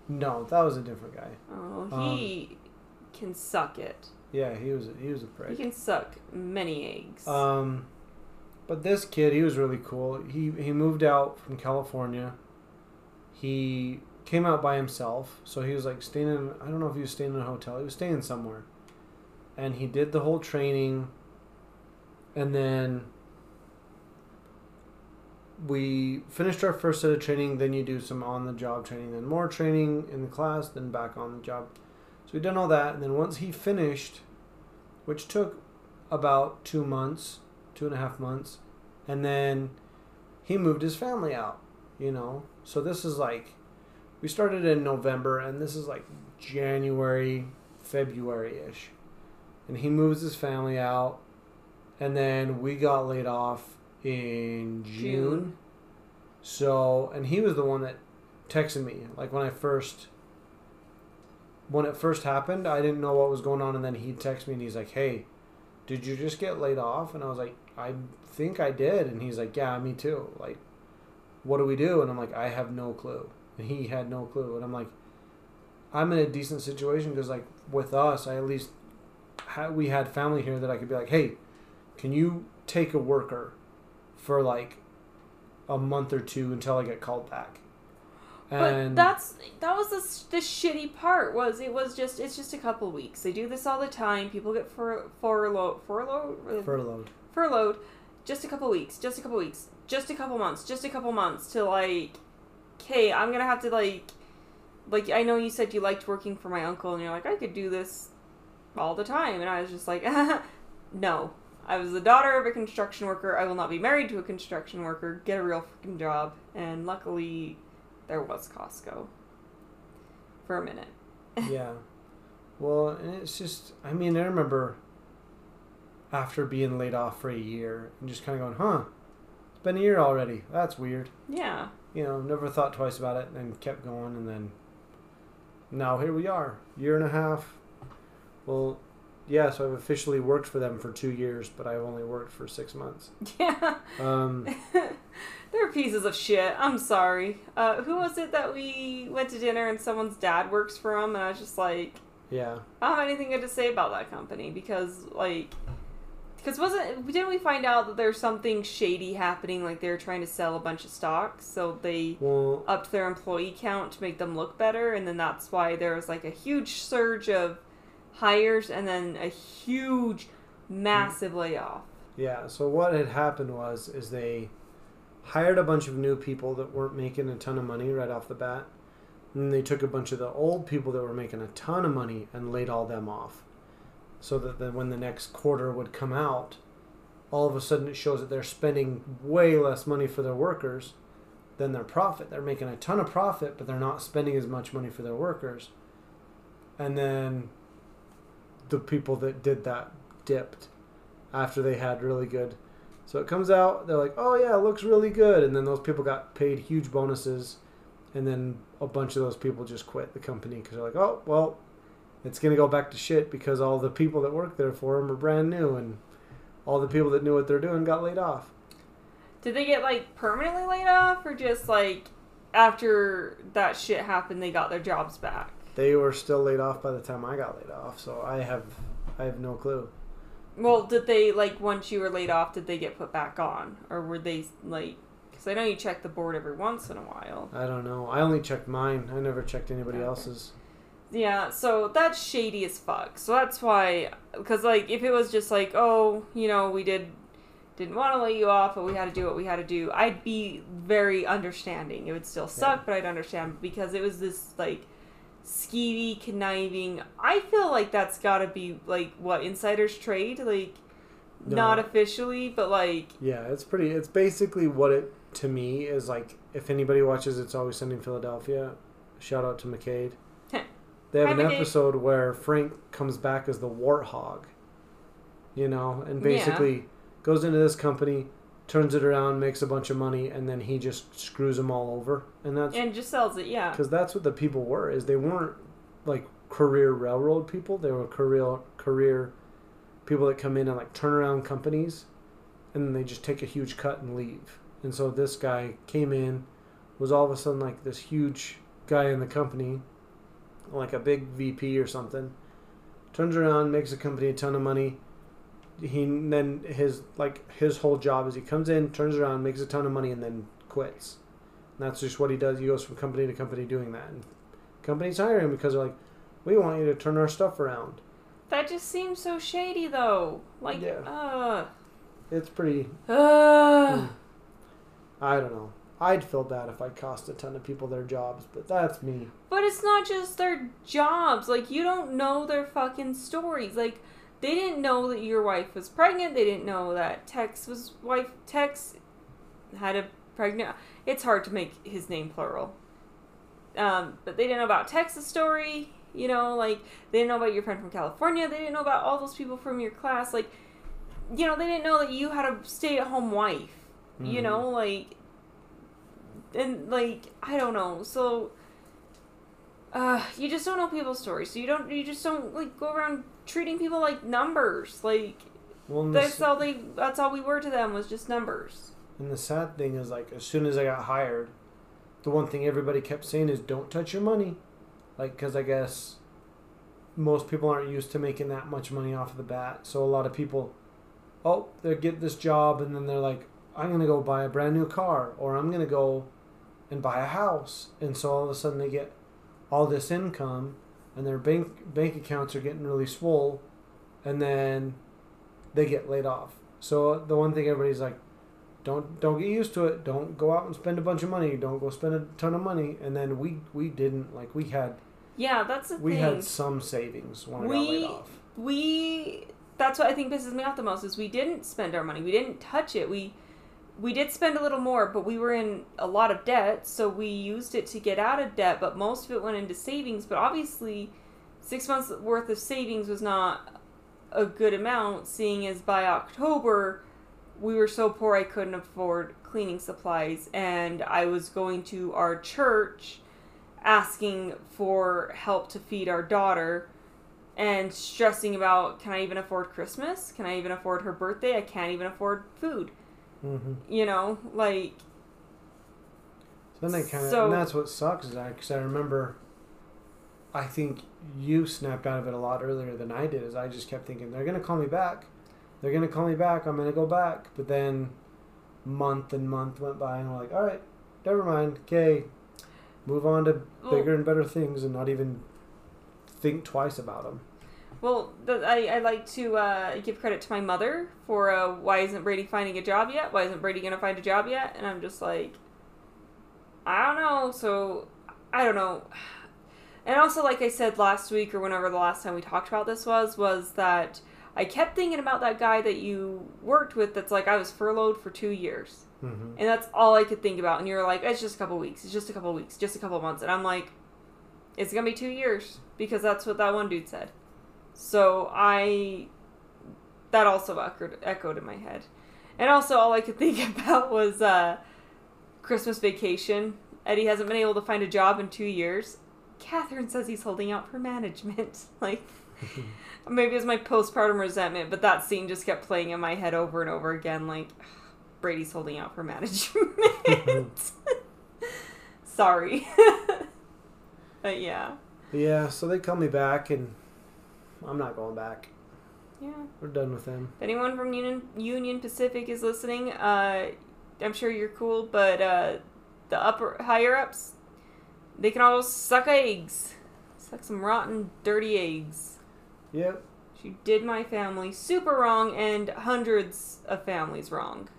no, that was a different guy. Oh, Um, he can suck it. Yeah, he was he was a He can suck many eggs. Um, but this kid, he was really cool. He he moved out from California, he came out by himself. So he was like staying in, I don't know if he was staying in a hotel, he was staying somewhere. And he did the whole training. And then we finished our first set of training. Then you do some on the job training, then more training in the class, then back on the job. So we done all that. And then once he finished, which took about two months, two and a half months, and then he moved his family out, you know. So this is like, we started in November, and this is like January, February ish. And he moves his family out, and then we got laid off in June. June. So, and he was the one that texted me, like when I first. When it first happened, I didn't know what was going on, and then he texted me and he's like, "Hey, did you just get laid off?" And I was like, "I think I did." And he's like, "Yeah, me too." Like, what do we do? And I'm like, "I have no clue." And he had no clue. And I'm like, "I'm in a decent situation because like with us, I at least had we had family here that I could be like, "Hey, can you take a worker for like a month or two until I get called back?" But that's that was the, the shitty part was it was just it's just a couple weeks. They do this all the time. People get fur, furloughed furloughed furloughed. furloughed just a couple weeks, just a couple weeks, just a couple months, just a couple months to like, okay, I'm gonna have to like, like I know you said you liked working for my uncle, and you're like I could do this all the time, and I was just like, no. I was the daughter of a construction worker. I will not be married to a construction worker. Get a real freaking job. And luckily, there was Costco for a minute. yeah. Well, and it's just, I mean, I remember after being laid off for a year and just kind of going, huh, it's been a year already. That's weird. Yeah. You know, never thought twice about it and kept going. And then now here we are, year and a half. Well, yeah, so I've officially worked for them for two years, but I've only worked for six months. Yeah. Um, They're pieces of shit. I'm sorry. Uh, who was it that we went to dinner and someone's dad works for them? And I was just like, yeah. I don't have anything good to say about that company because, like, because wasn't didn't we find out that there's something shady happening? Like they're trying to sell a bunch of stocks, so they Well, upped their employee count to make them look better, and then that's why there was like a huge surge of hires and then a huge, massive layoff. Yeah, so what had happened was is they hired a bunch of new people that weren't making a ton of money right off the bat. And they took a bunch of the old people that were making a ton of money and laid all them off. So that then when the next quarter would come out, all of a sudden it shows that they're spending way less money for their workers than their profit. They're making a ton of profit, but they're not spending as much money for their workers. And then the people that did that dipped after they had really good. So it comes out, they're like, oh yeah, it looks really good. And then those people got paid huge bonuses. And then a bunch of those people just quit the company because they're like, oh, well, it's going to go back to shit because all the people that worked there for them are brand new and all the people that knew what they're doing got laid off. Did they get like permanently laid off, or just like after that shit happened, they got their jobs back? They were still laid off by the time I got laid off. So I have, I have no clue. Well, did they like once you were laid off? Did they get put back on, or were they like? Because I know you check the board every once in a while. I don't know. I only checked mine. I never checked anybody Okay. else's. Yeah, so that's shady as fuck. So that's why, because like if it was just like, oh, you know, we did didn't want to lay you off, but we had to do what we had to do, I'd be very understanding. It would still suck, Yeah. but I'd understand because it was this like skeevy, conniving. I feel like that's got to be like what insiders trade, like not officially, but like Yeah, it's pretty. It's basically what it to me is like. If anybody watches, it's always Sunny in Philadelphia. Shout out to McCade. They have Hi, an McCade. episode where Frank comes back as the warthog. You know, and Yeah. basically goes into this company, turns it around, makes a bunch of money, and then he just screws them all over. And that's and just sells it. Yeah, because that's what the people were. Is they weren't like career railroad people. They were career career people that come in and like turn around companies, and then they just take a huge cut and leave. And so this guy came in, was all of a sudden like this huge guy in the company, like a big VP or something. Turns around, makes the company a ton of money. He then his like his whole job is he comes in, turns around, makes a ton of money, and then quits. And that's just what he does. He goes from company to company doing that. And companies hire him because they're like, we want you to turn our stuff around. That just seems so shady, though. Like, Yeah. uh, It's pretty. uh. I don't know. I'd feel bad if I cost a ton of people their jobs, but that's me. But it's not just their jobs. Like, you don't know their fucking stories. Like, they didn't know that your wife was pregnant. They didn't know that Tex was wife. Tex had a pregnant. It's hard to make his name plural. Um, but they didn't know about Tex's story. You know, like they didn't know about your friend from California. They didn't know about all those people from your class. Like, you know, they didn't know that you had a stay-at-home wife. You Mhm. know, like, and like I don't know. So, uh, you just don't know people's stories. So you don't. You just don't like go around treating people like numbers. Like Well, and the, that's all they. That's all we were to them was just numbers. and the sad thing is, like, as soon as I got hired, the one thing everybody kept saying is, "Don't touch your money," like, because I guess most people aren't used to making that much money off of the bat. So a lot of people, oh, they get this job, and then they're like, "I'm gonna go buy a brand new car," or "I'm gonna go and buy a house," and so all of a sudden they get all this income, and their bank bank accounts are getting really swole, and then they get laid off. So uh, the one thing everybody's like, don't don't get used to it. Don't go out and spend a bunch of money. Don't go spend a ton of money. And then we we didn't like we had Yeah, that's the we thing. had some savings when I got laid off. we that's what I think pisses me off the most is we didn't spend our money. We didn't touch it. We we did spend a little more, but we were in a lot of debt, so we used it to get out of debt, but most of it went into savings, but obviously 6 months worth of savings was not a good amount seeing as by October we were so poor I couldn't afford cleaning supplies and I was going to our church asking for help to feed our daughter and stressing about can I even afford Christmas? Can I even afford her birthday? I can't even afford food. Mm-hmm. You know, like So then they kind of So- and that's what sucks is because I remember. I think you snapped out of it a lot earlier than I did. Is I just kept thinking they're gonna call me back, they're gonna call me back. I'm gonna go back. But then, month and month went by, and we're like, all right, never mind. Okay, move on to well, bigger and better things, and not even think twice about them. Well the, I, I like to uh, give credit to my mother for uh, why isn't Brady finding a job yet? Why isn't Brady gonna find a job yet? And I'm just like, I don't know. So I don't know. And also, like I said last week or whenever the last time we talked about this was, was that I kept thinking about that guy that you worked with. That's like I was furloughed for two years. Mm-hmm. And that's all I could think about. And you're like, it's just a couple weeks. It's just a couple weeks. Just a couple months. And I'm like, it's going to be two years because that's what that one dude said. So I. That also echoed, echoed in my head. And also, all I could think about was uh, Christmas vacation. Eddie hasn't been able to find a job in two years. Catherine says he's holding out for management. like, maybe it's my postpartum resentment, but that scene just kept playing in my head over and over again. Like, Brady's holding out for management. Sorry. but yeah. Yeah, so they call me back, and I'm not going back. Yeah. We're done with them. If anyone from Union, Union Pacific is listening, uh, I'm sure you're cool, but uh, the upper higher ups, they can all suck eggs. Suck some rotten, dirty eggs. Yep. She did my family super wrong and hundreds of families wrong.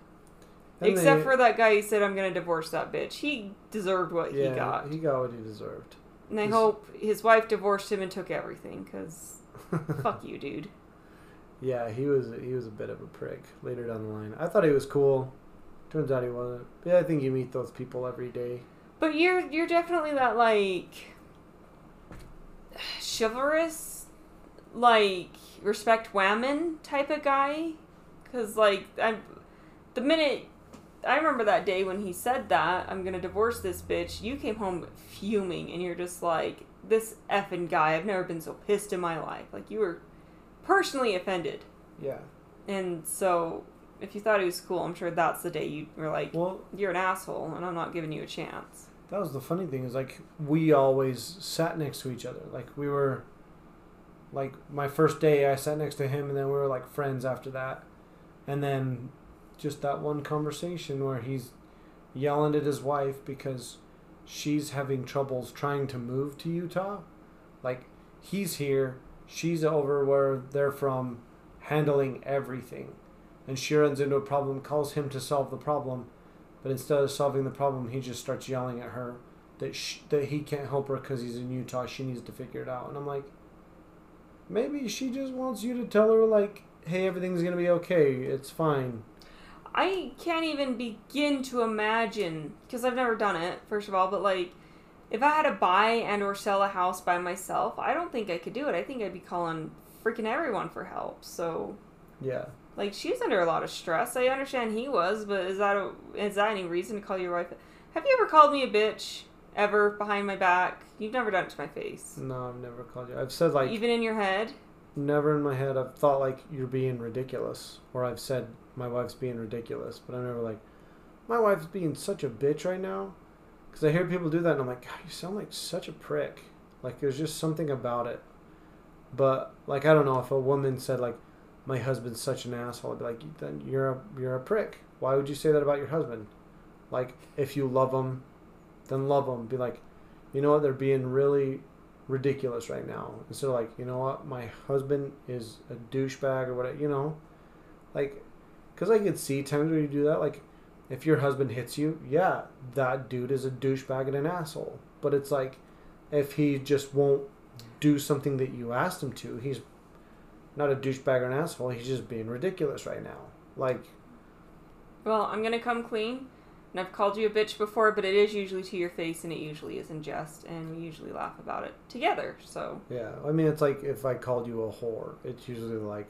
And Except they- for that guy who said, I'm going to divorce that bitch. He deserved what yeah, he got. He got what he deserved. And I He's- hope his wife divorced him and took everything, because fuck you, dude. Yeah, he was he was a bit of a prick later down the line. I thought he was cool. Turns out he wasn't. But yeah, I think you meet those people every day. But you're you're definitely that like chivalrous, like respect women type of guy. Cause like I'm, the minute I remember that day when he said that I'm gonna divorce this bitch, you came home fuming and you're just like this effing guy. I've never been so pissed in my life. Like you were personally offended, Yeah. and so if you thought he was cool, I'm sure that's the day you were like, Well, you're an asshole, and I'm not giving you a chance. that was the funny thing is like we always sat next to each other. Like we were like my first day I sat next to him and then we were like friends after that. And then just that one conversation where he's yelling at his wife because she's having troubles trying to move to Utah. Like he's here, she's over where they're from, handling everything, and she runs into a problem, calls him to solve the problem, but instead of solving the problem, he just starts yelling at her that sh- that he can't help her because he's in Utah. She needs to figure it out, and I'm like, maybe she just wants you to tell her like, hey, everything's gonna be okay. It's fine. I can't even begin to imagine because I've never done it. First of all, but like, if I had to buy and or sell a house by myself, I don't think I could do it. I think I'd be calling freaking everyone for help. So, Yeah. like, she's under a lot of stress. I understand he was, but is that a, is that any reason to call your wife? Have you ever called me a bitch ever behind my back? You've never done it to my face, No, I've never called you. I've said like even in your head. never in my head. I've thought like you're being ridiculous, or I've said my wife's being ridiculous, but I'm never like my wife's being such a bitch right now. Because I hear people do that, and I'm like, God, you sound like such a prick. Like there's just something about it. But like I don't know if a woman said like my husband's such an asshole, I'd be like, then you're a you're a prick. Why would you say that about your husband? Like if you love him, then love him. Be like, you know what? They're being really ridiculous right now. Instead of like, you know what? My husband is a douchebag or whatever. You know, like, because I could see times where you do that. Like, if your husband hits you, yeah, that dude is a douchebag and an asshole. But it's like, if he just won't do something that you asked him to, he's not a douchebag or an asshole. He's just being ridiculous right now. Like, Well, I'm gonna come clean. And I've called you a bitch before, but it is usually to your face, and it usually is in jest, and we usually laugh about it together. So yeah, I mean, it's like if I called you a whore, it's usually like,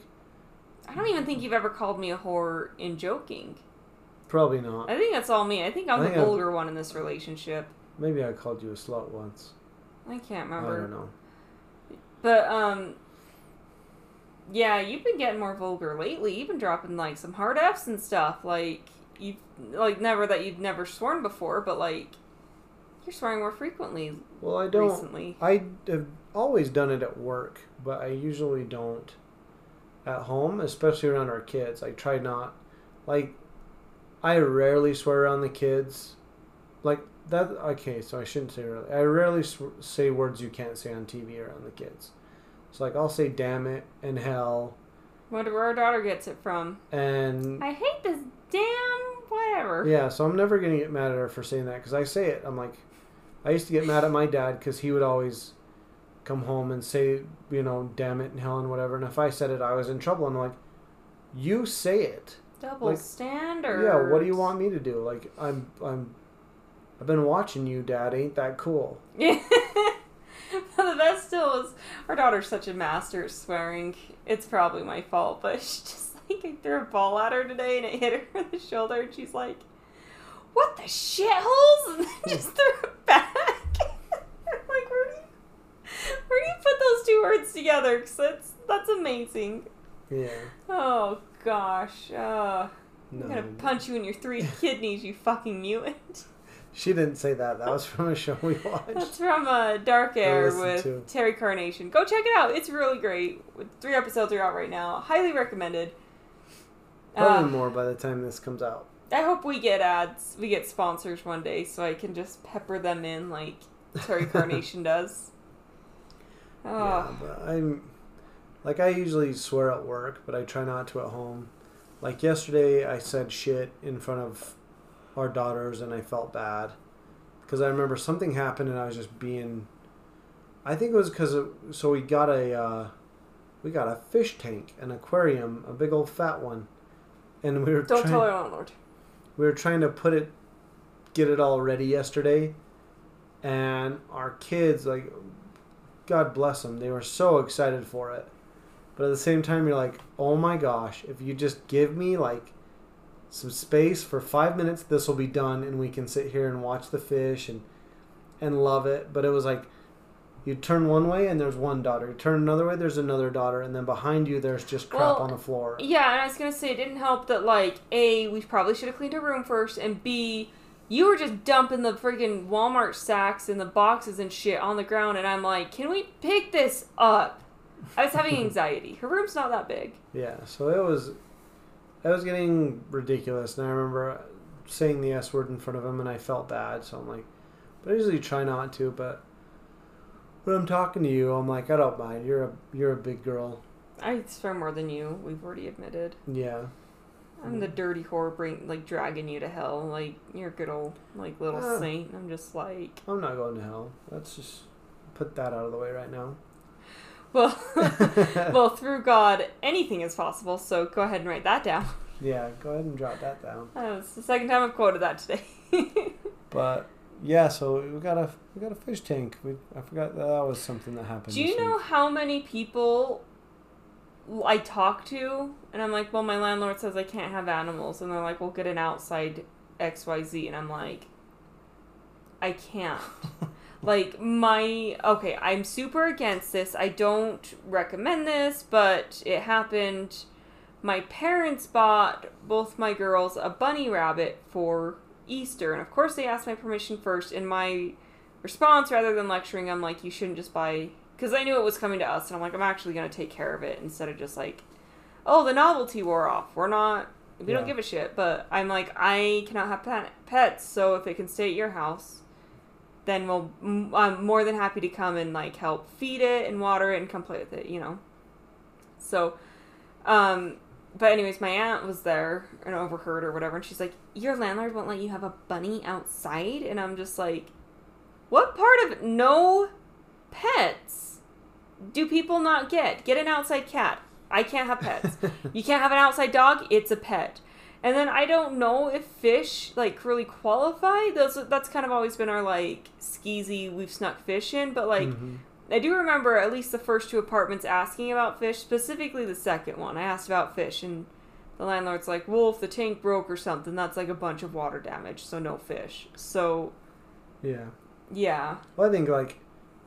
I don't even think you've ever called me a whore in joking. probably not. I think that's all me. I think I'm I the think I've- vulgar one in this relationship. Maybe I called you a slut once. I can't remember. I don't know. But um yeah, you've been getting more vulgar lately. You've been dropping like some hard F's and stuff. Like you like never that you've never sworn before, but like you're swearing more frequently Well, I don't. recently. I have always done it at work, but I usually don't at home, especially around our kids. I try not. Like, I rarely swear around the kids. Like, that. Okay, so I shouldn't say rarely. I rarely sw- say words you can't say on TV around the kids. So, like, I'll say damn it and hell Wonder where our daughter gets it from. and. I hate this damn whatever. Yeah, so I'm never going to get mad at her for saying that because I say it. I'm like, I used to get mad at my dad because he would always come home and say, you know, damn it and hell and whatever. And if I said it, I was in trouble. And I'm like, you say it. Double Like, standard. Yeah, what do you want me to do? Like, I'm, I'm, I've been watching you, Dad. Ain't that cool? Yeah. the best still is our daughter's such a master at swearing. It's probably my fault, but she just like I threw a ball at her today and it hit her in the shoulder and she's like, "What the shitholes?" and then just threw it back. I'm like, where do you, where do you put those two words together? Because that's that's amazing. Yeah. Oh gosh, uh, No. I'm gonna punch you in your three kidneys, you fucking mutant. She didn't say that. That was from a show we watched. That's from uh, Dark Air with to. Terry Carnation. Go check it out. It's really great. Three episodes are out right now. Highly recommended. Probably Uh, more by the time this comes out. I hope we get ads. We get sponsors one day, so I can just pepper them in like Terry Carnation does. Yeah, Oh, but I'm like I usually swear at work, but I try not to at home. Like yesterday, I said shit in front of our daughters, and I felt bad because I remember something happened, and I was just being. I think it was because so we got a uh, we got a fish tank, an aquarium, a big old fat one, and we were don't trying, tell our landlord. we were trying to put it get it all ready yesterday and our kids like god bless them they were so excited for it. But at the same time you're like oh my gosh if you just give me like some space for five minutes this will be done and we can sit here and watch the fish and and love it. But it was like you turn one way and there's one daughter. You turn another way there's another daughter. And then behind you there's just crap Well, on the floor. Yeah, and I was gonna say it didn't help that like a we probably should have cleaned her room first, and b you were just dumping the freaking Walmart sacks and the boxes and shit on the ground, and I'm like, can we pick this up? I was having anxiety. Her room's not that big. Yeah, so it was it was getting ridiculous, and I remember saying the S word in front of him, and I felt bad. So I'm like, but I usually try not to. But when I'm talking to you, I'm like, I don't mind. You're a you're a big girl. I swear more than you. We've already admitted. Yeah. I'm the dirty whore, bring like dragging you to hell. Like you're a good old like little Ah. saint. I'm just like, I'm not going to hell. Let's just put that out of the way right now. well, well, through God, anything is possible. So go ahead and write that down. Yeah, go ahead and drop that down. Uh, it's the second time I've quoted that today. But yeah, so we got a we got a fish tank. We I forgot that, that was something that happened. Do you know week. how many people I talk to? And I'm like, well, my landlord says I can't have animals. And they're like, well, get an outside XYZ. And I'm like, I can't. like, my. Okay, I'm super against this. I don't recommend this, but it happened. My parents bought both my girls a bunny rabbit for Easter. And of course, they asked my permission first. And my response rather than lecturing i'm like you shouldn't just buy because i knew it was coming to us and i'm like i'm actually going to take care of it instead of just like oh the novelty wore off. We're not we don't give a shit. But i'm like i cannot have pet- pets so if it can stay at your house then we'll i'm more than happy to come and like help feed it and water it and come play with it you know? So um but anyways my aunt was there and overheard or whatever and she's like your landlord won't let you have a bunny outside? And i'm just like what part of no pets do people not get? Get an outside cat. I can't have pets. you can't have an outside dog. It's a pet. And then I don't know if fish like really qualify. Those that's kind of always been our like skeezy. We've snuck fish in, but like Mhm. I do remember at least the first two apartments asking about fish, specifically the second one. I asked about fish, and the landlord's like, "Well, if the tank broke or something, that's like a bunch of water damage, so no fish." So Yeah. yeah, Well, I think like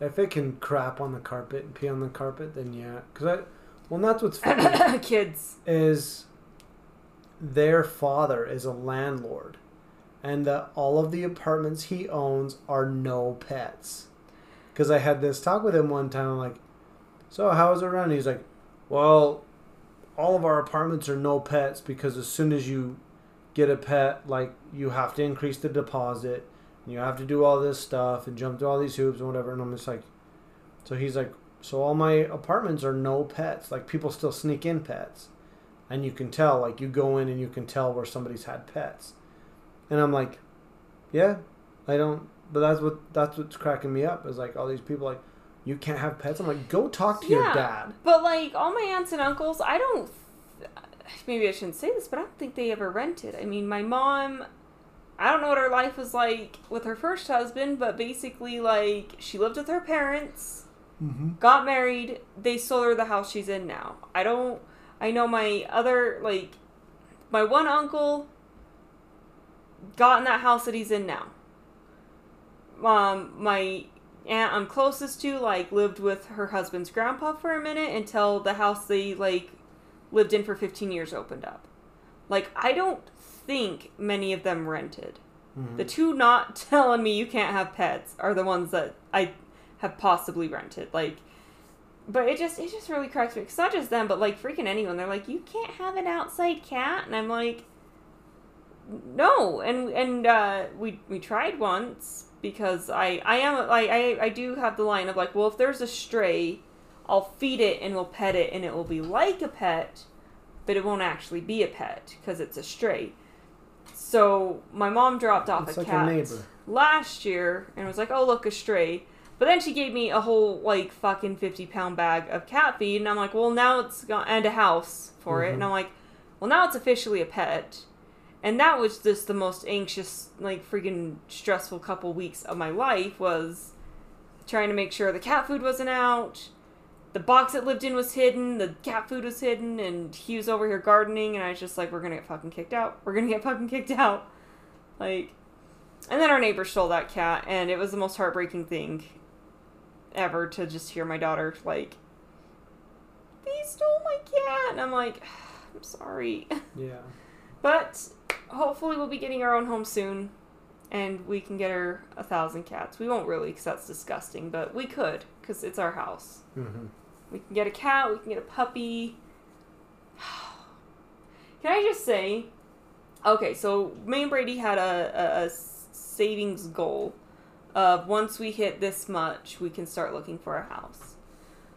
if it can crap on the carpet and pee on the carpet, then yeah. Cause I, well, that's what's funny kids. is their father is a landlord, and that all of the apartments he owns are no pets. Because I had this talk with him one time, I'm like, so how's it run? He's like, well, all of our apartments are no pets because as soon as you get a pet, like you have to increase the deposit, you have to do all this stuff and jump through all these hoops and whatever. And I'm just like, so he's like, so all my apartments are no pets. Like people still sneak in pets, and you can tell. Like you go in and you can tell where somebody's had pets. And I'm like, yeah, I don't. But that's what that's what's cracking me up is like all these people like, you can't have pets. I'm like, go talk to your dad. But like all my aunts and uncles, I don't. Maybe I shouldn't say this, but I don't think they ever rented. I mean, my mom. I don't know what her life was like with her first husband, but basically, like she lived with her parents, Mm-hmm. got married, they sold her the house she's in now. I don't. I know my other like, my one uncle. Got in that house that he's in now. Um, my aunt I'm closest to like lived with her husband's grandpa for a minute until the house they like lived in for 15 years opened up. Like I don't think many of them rented. Mm-hmm. The two not telling me you can't have pets are the ones that I have possibly rented. Like but it just it just really cracks me. It's not just them, but like freaking anyone. They're like, you can't have an outside cat, and I'm like, no. And and uh, we we tried once because I I am like I I do have the line of like, well, if there's a stray, I'll feed it and we'll pet it, and it will be like a pet, but it won't actually be a pet because it's a stray. So my mom dropped off It's a like cat neighbor. last year and was like, "Oh, look, a stray." But then she gave me a whole like fucking fifty pound bag of cat feed, and I'm like, "Well, now it's gone and a house for it," and Mhm. I'm like, "Well, now it's officially a pet." And that was just the most anxious, like freaking stressful couple weeks of my life was trying to make sure the cat food wasn't out, the box it lived in was hidden, the cat food was hidden, and he was over here gardening, and I was just like, "We're gonna get fucking kicked out. We're gonna get fucking kicked out." Like, and then our neighbor stole that cat, and it was the most heartbreaking thing ever to just hear my daughter like, "They stole my cat," and I'm like, "I'm sorry," Yeah. but hopefully we'll be getting our own home soon, and we can get her a thousand cats. We won't really, because that's disgusting, but we could, because it's our house. Mm-hmm. We can get a cat. We can get a puppy. Can I just say, Okay, so me and Brady had a, a, a savings goal of once we hit this much, we can start looking for a house.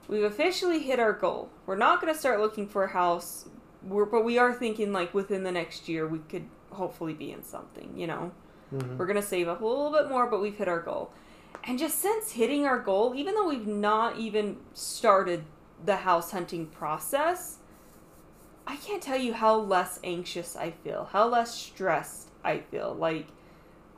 We've officially hit our goal. We're not going to start looking for a house, we're, but we are thinking like within the next year we could hopefully be in something, you know? Mhm. We're going to save up a little bit more, but we've hit our goal. And just since hitting our goal, even though we've not even started the house hunting process, I can't tell you how less anxious I feel, how less stressed I feel. Like,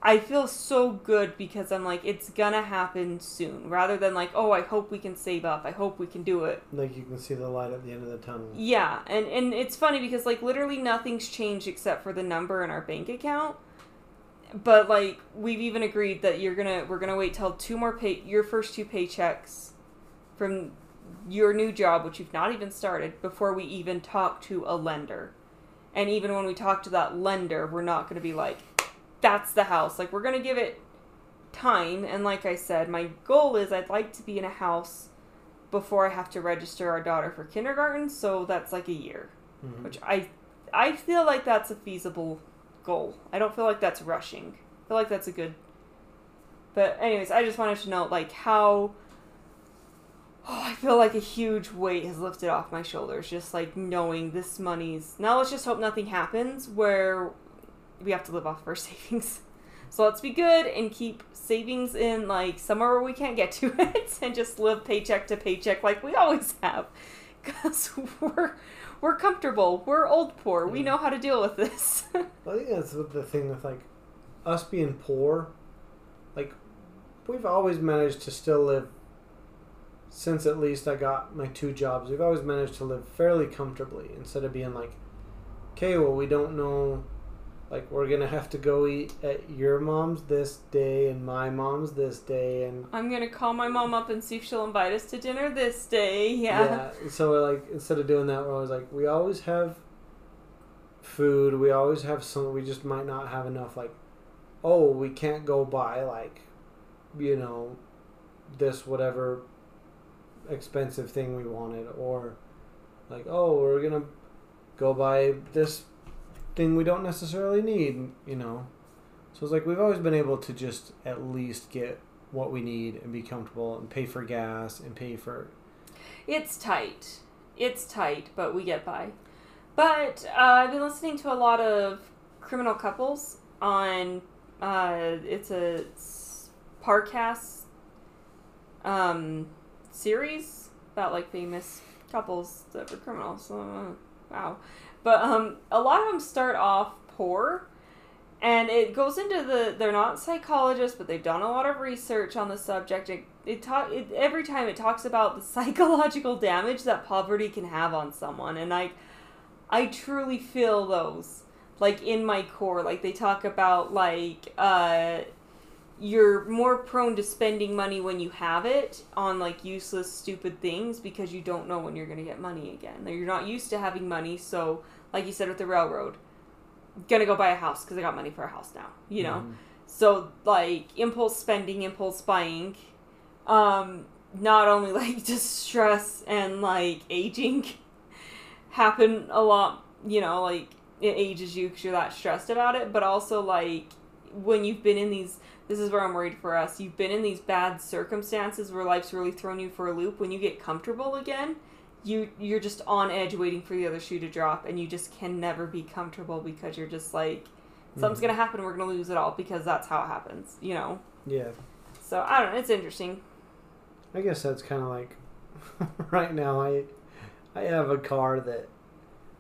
I feel so good because I'm like, it's gonna happen soon, rather than like, oh, I hope we can save up, I hope we can do it. Like you can see the light at the end of the tunnel. Yeah, and and it's funny because like literally nothing's changed except for the number in our bank account. But like we've even agreed that you're gonna we're gonna wait till two more pay your first two paychecks from your new job, which you've not even started, before we even talk to a lender. And even when we talk to that lender, we're not gonna be like, that's the house. Like we're gonna give it time. And like I said, my goal is I'd like to be in a house before I have to register our daughter for kindergarten, so that's like a year, Mhm. which I I feel like that's a feasible goal. I don't feel like that's rushing. I feel like that's a good. But anyways, I just wanted to know like how. Oh, I feel like a huge weight has lifted off my shoulders, just like knowing this money's. Now let's just hope nothing happens where we have to live off our savings. So let's be good and keep savings in like somewhere where we can't get to it and just live paycheck to paycheck like we always have. Cuz we're we're comfortable. We're old poor. We know how to deal with this. I think that's the thing with like us being poor. Like we've always managed to still live. Since at least I got my two jobs, we've always managed to live fairly comfortably instead of being like, okay, well we don't know, like we're gonna have to go eat at your mom's this day and my mom's this day and I'm going to call my mom up and see if she'll invite us to dinner this day. Yeah. yeah. So like instead of doing that, we're always like, we always have food. We always have some. We just might not have enough. Like, oh, we can't go buy like, you know, this whatever expensive thing we wanted, or like, oh, we're gonna go buy this thing we don't necessarily need. You know. So it's like we've always been able to just at least get what we need and be comfortable and pay for gas and pay for It's tight. It's tight, but we get by. But uh, I've been listening to a lot of criminal couples on. Uh, it's a podcast um, series about like famous couples that were criminals. Uh, wow, but um, a lot of them start off poor. And it goes into the they're not psychologists, but they've done a lot of research on the subject. It, it talk it, every time it talks about the psychological damage that poverty can have on someone, and I, I truly feel those like in my core. Like they talk about like uh, you're more prone to spending money when you have it on like useless, stupid things because you don't know when you're gonna get money again. You're not used to having money, so like you said with the railroad, gonna go buy a house because I got money for a house now. You know. Mhm. So like impulse spending, impulse buying, um, not only like distress and like aging happen a lot. You know, like it ages you because you're that stressed about it, but also like when you've been in these. This is where I'm worried for us. You've been in these bad circumstances where life's really thrown you for a loop. When you get comfortable again, you you're just on edge waiting for the other shoe to drop, and you just can never be comfortable because you're just like something's Mhm. gonna happen we're gonna lose it all because that's how it happens you know Yeah, so i don't know it's interesting I guess that's kind of like right now. I I have a car that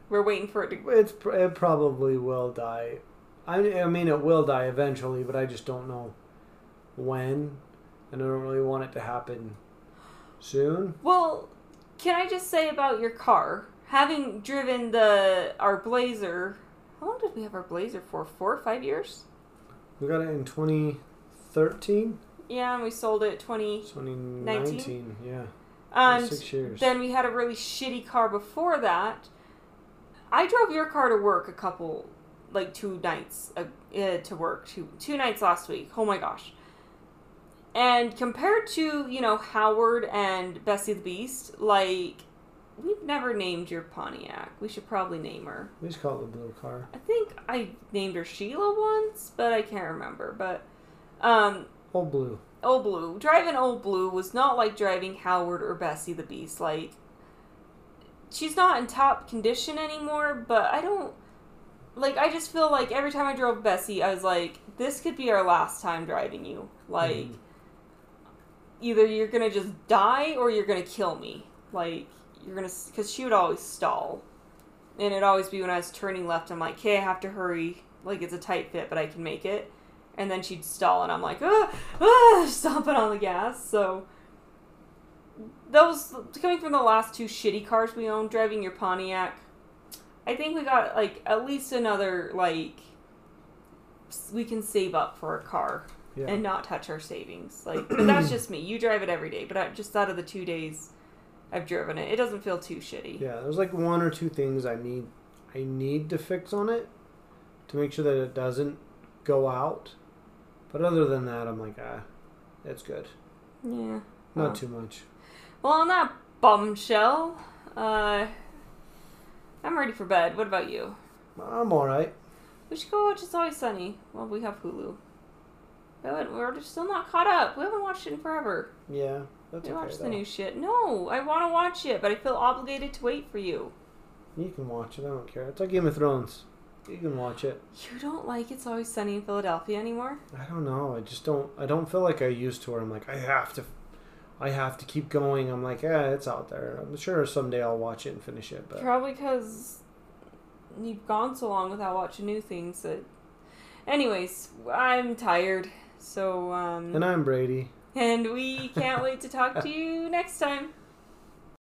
we're waiting for it to it's it probably will die. I I mean it will die eventually, but I just don't know when, and I don't really want it to happen soon. well can i just say about your car having driven the our blazer how long did we have our blazer for four or five years We got it in 2013, yeah and we sold it 20 2019. Yeah, and six years. then we had a really shitty car before that i drove your car to work a couple like two nights uh, uh, to work two two nights last week oh my gosh and compared to you know howard and bessie the beast like we've never named your Pontiac. We should probably name her. We just call it the blue car. I think I named her Sheila once, but I can't remember. But um, Old blue. Old Blue. Driving Old Blue was not like driving Howard or Bessie the Beast. Like, she's not in top condition anymore, but I don't. Like, I just feel like every time I drove Bessie, I was like, this could be our last time driving you. Like, Mhm. either you're gonna just die or you're gonna kill me. Like, you're gonna. Because she would always stall. And it'd always be when I was turning left, I'm like, okay, I have to hurry. Like, it's a tight fit, but I can make it and then she'd stall and i'm like ah, ah, stomping on the gas so those coming from the last two shitty cars we owned driving your pontiac i think we got like at least another like we can save up for a car Yeah. and not touch our savings like but that's just me you drive it every day but i just out of the two days i've driven it it doesn't feel too shitty Yeah, there's like one or two things I need I need to fix on it to make sure that it doesn't go out. But other than that, I'm like, ah, it's good. yeah Not too much. Well, on that bombshell, uh, I'm ready for bed. What about you? I'm all right. We should go watch It's Always Sunny. Well, we have Hulu. Haven't- We're still not caught up. We haven't watched it in forever. Yeah, that's we okay. watched the new shit. No, I want to watch it, but I feel obligated to wait for you. You can watch it. I don't care. It's like Game of Thrones. You can watch it. You don't like It's Always Sunny in Philadelphia anymore? I don't know. I just don't. I don't feel like I used to. Where I'm like, I have to. I have to keep going. I'm like, yeah, it's out there. I'm sure someday I'll watch it and finish it. But Probably because you've gone so long without watching new things that. Anyways, I'm tired. So, um. and I'm Brady. And we can't wait to talk to you next time.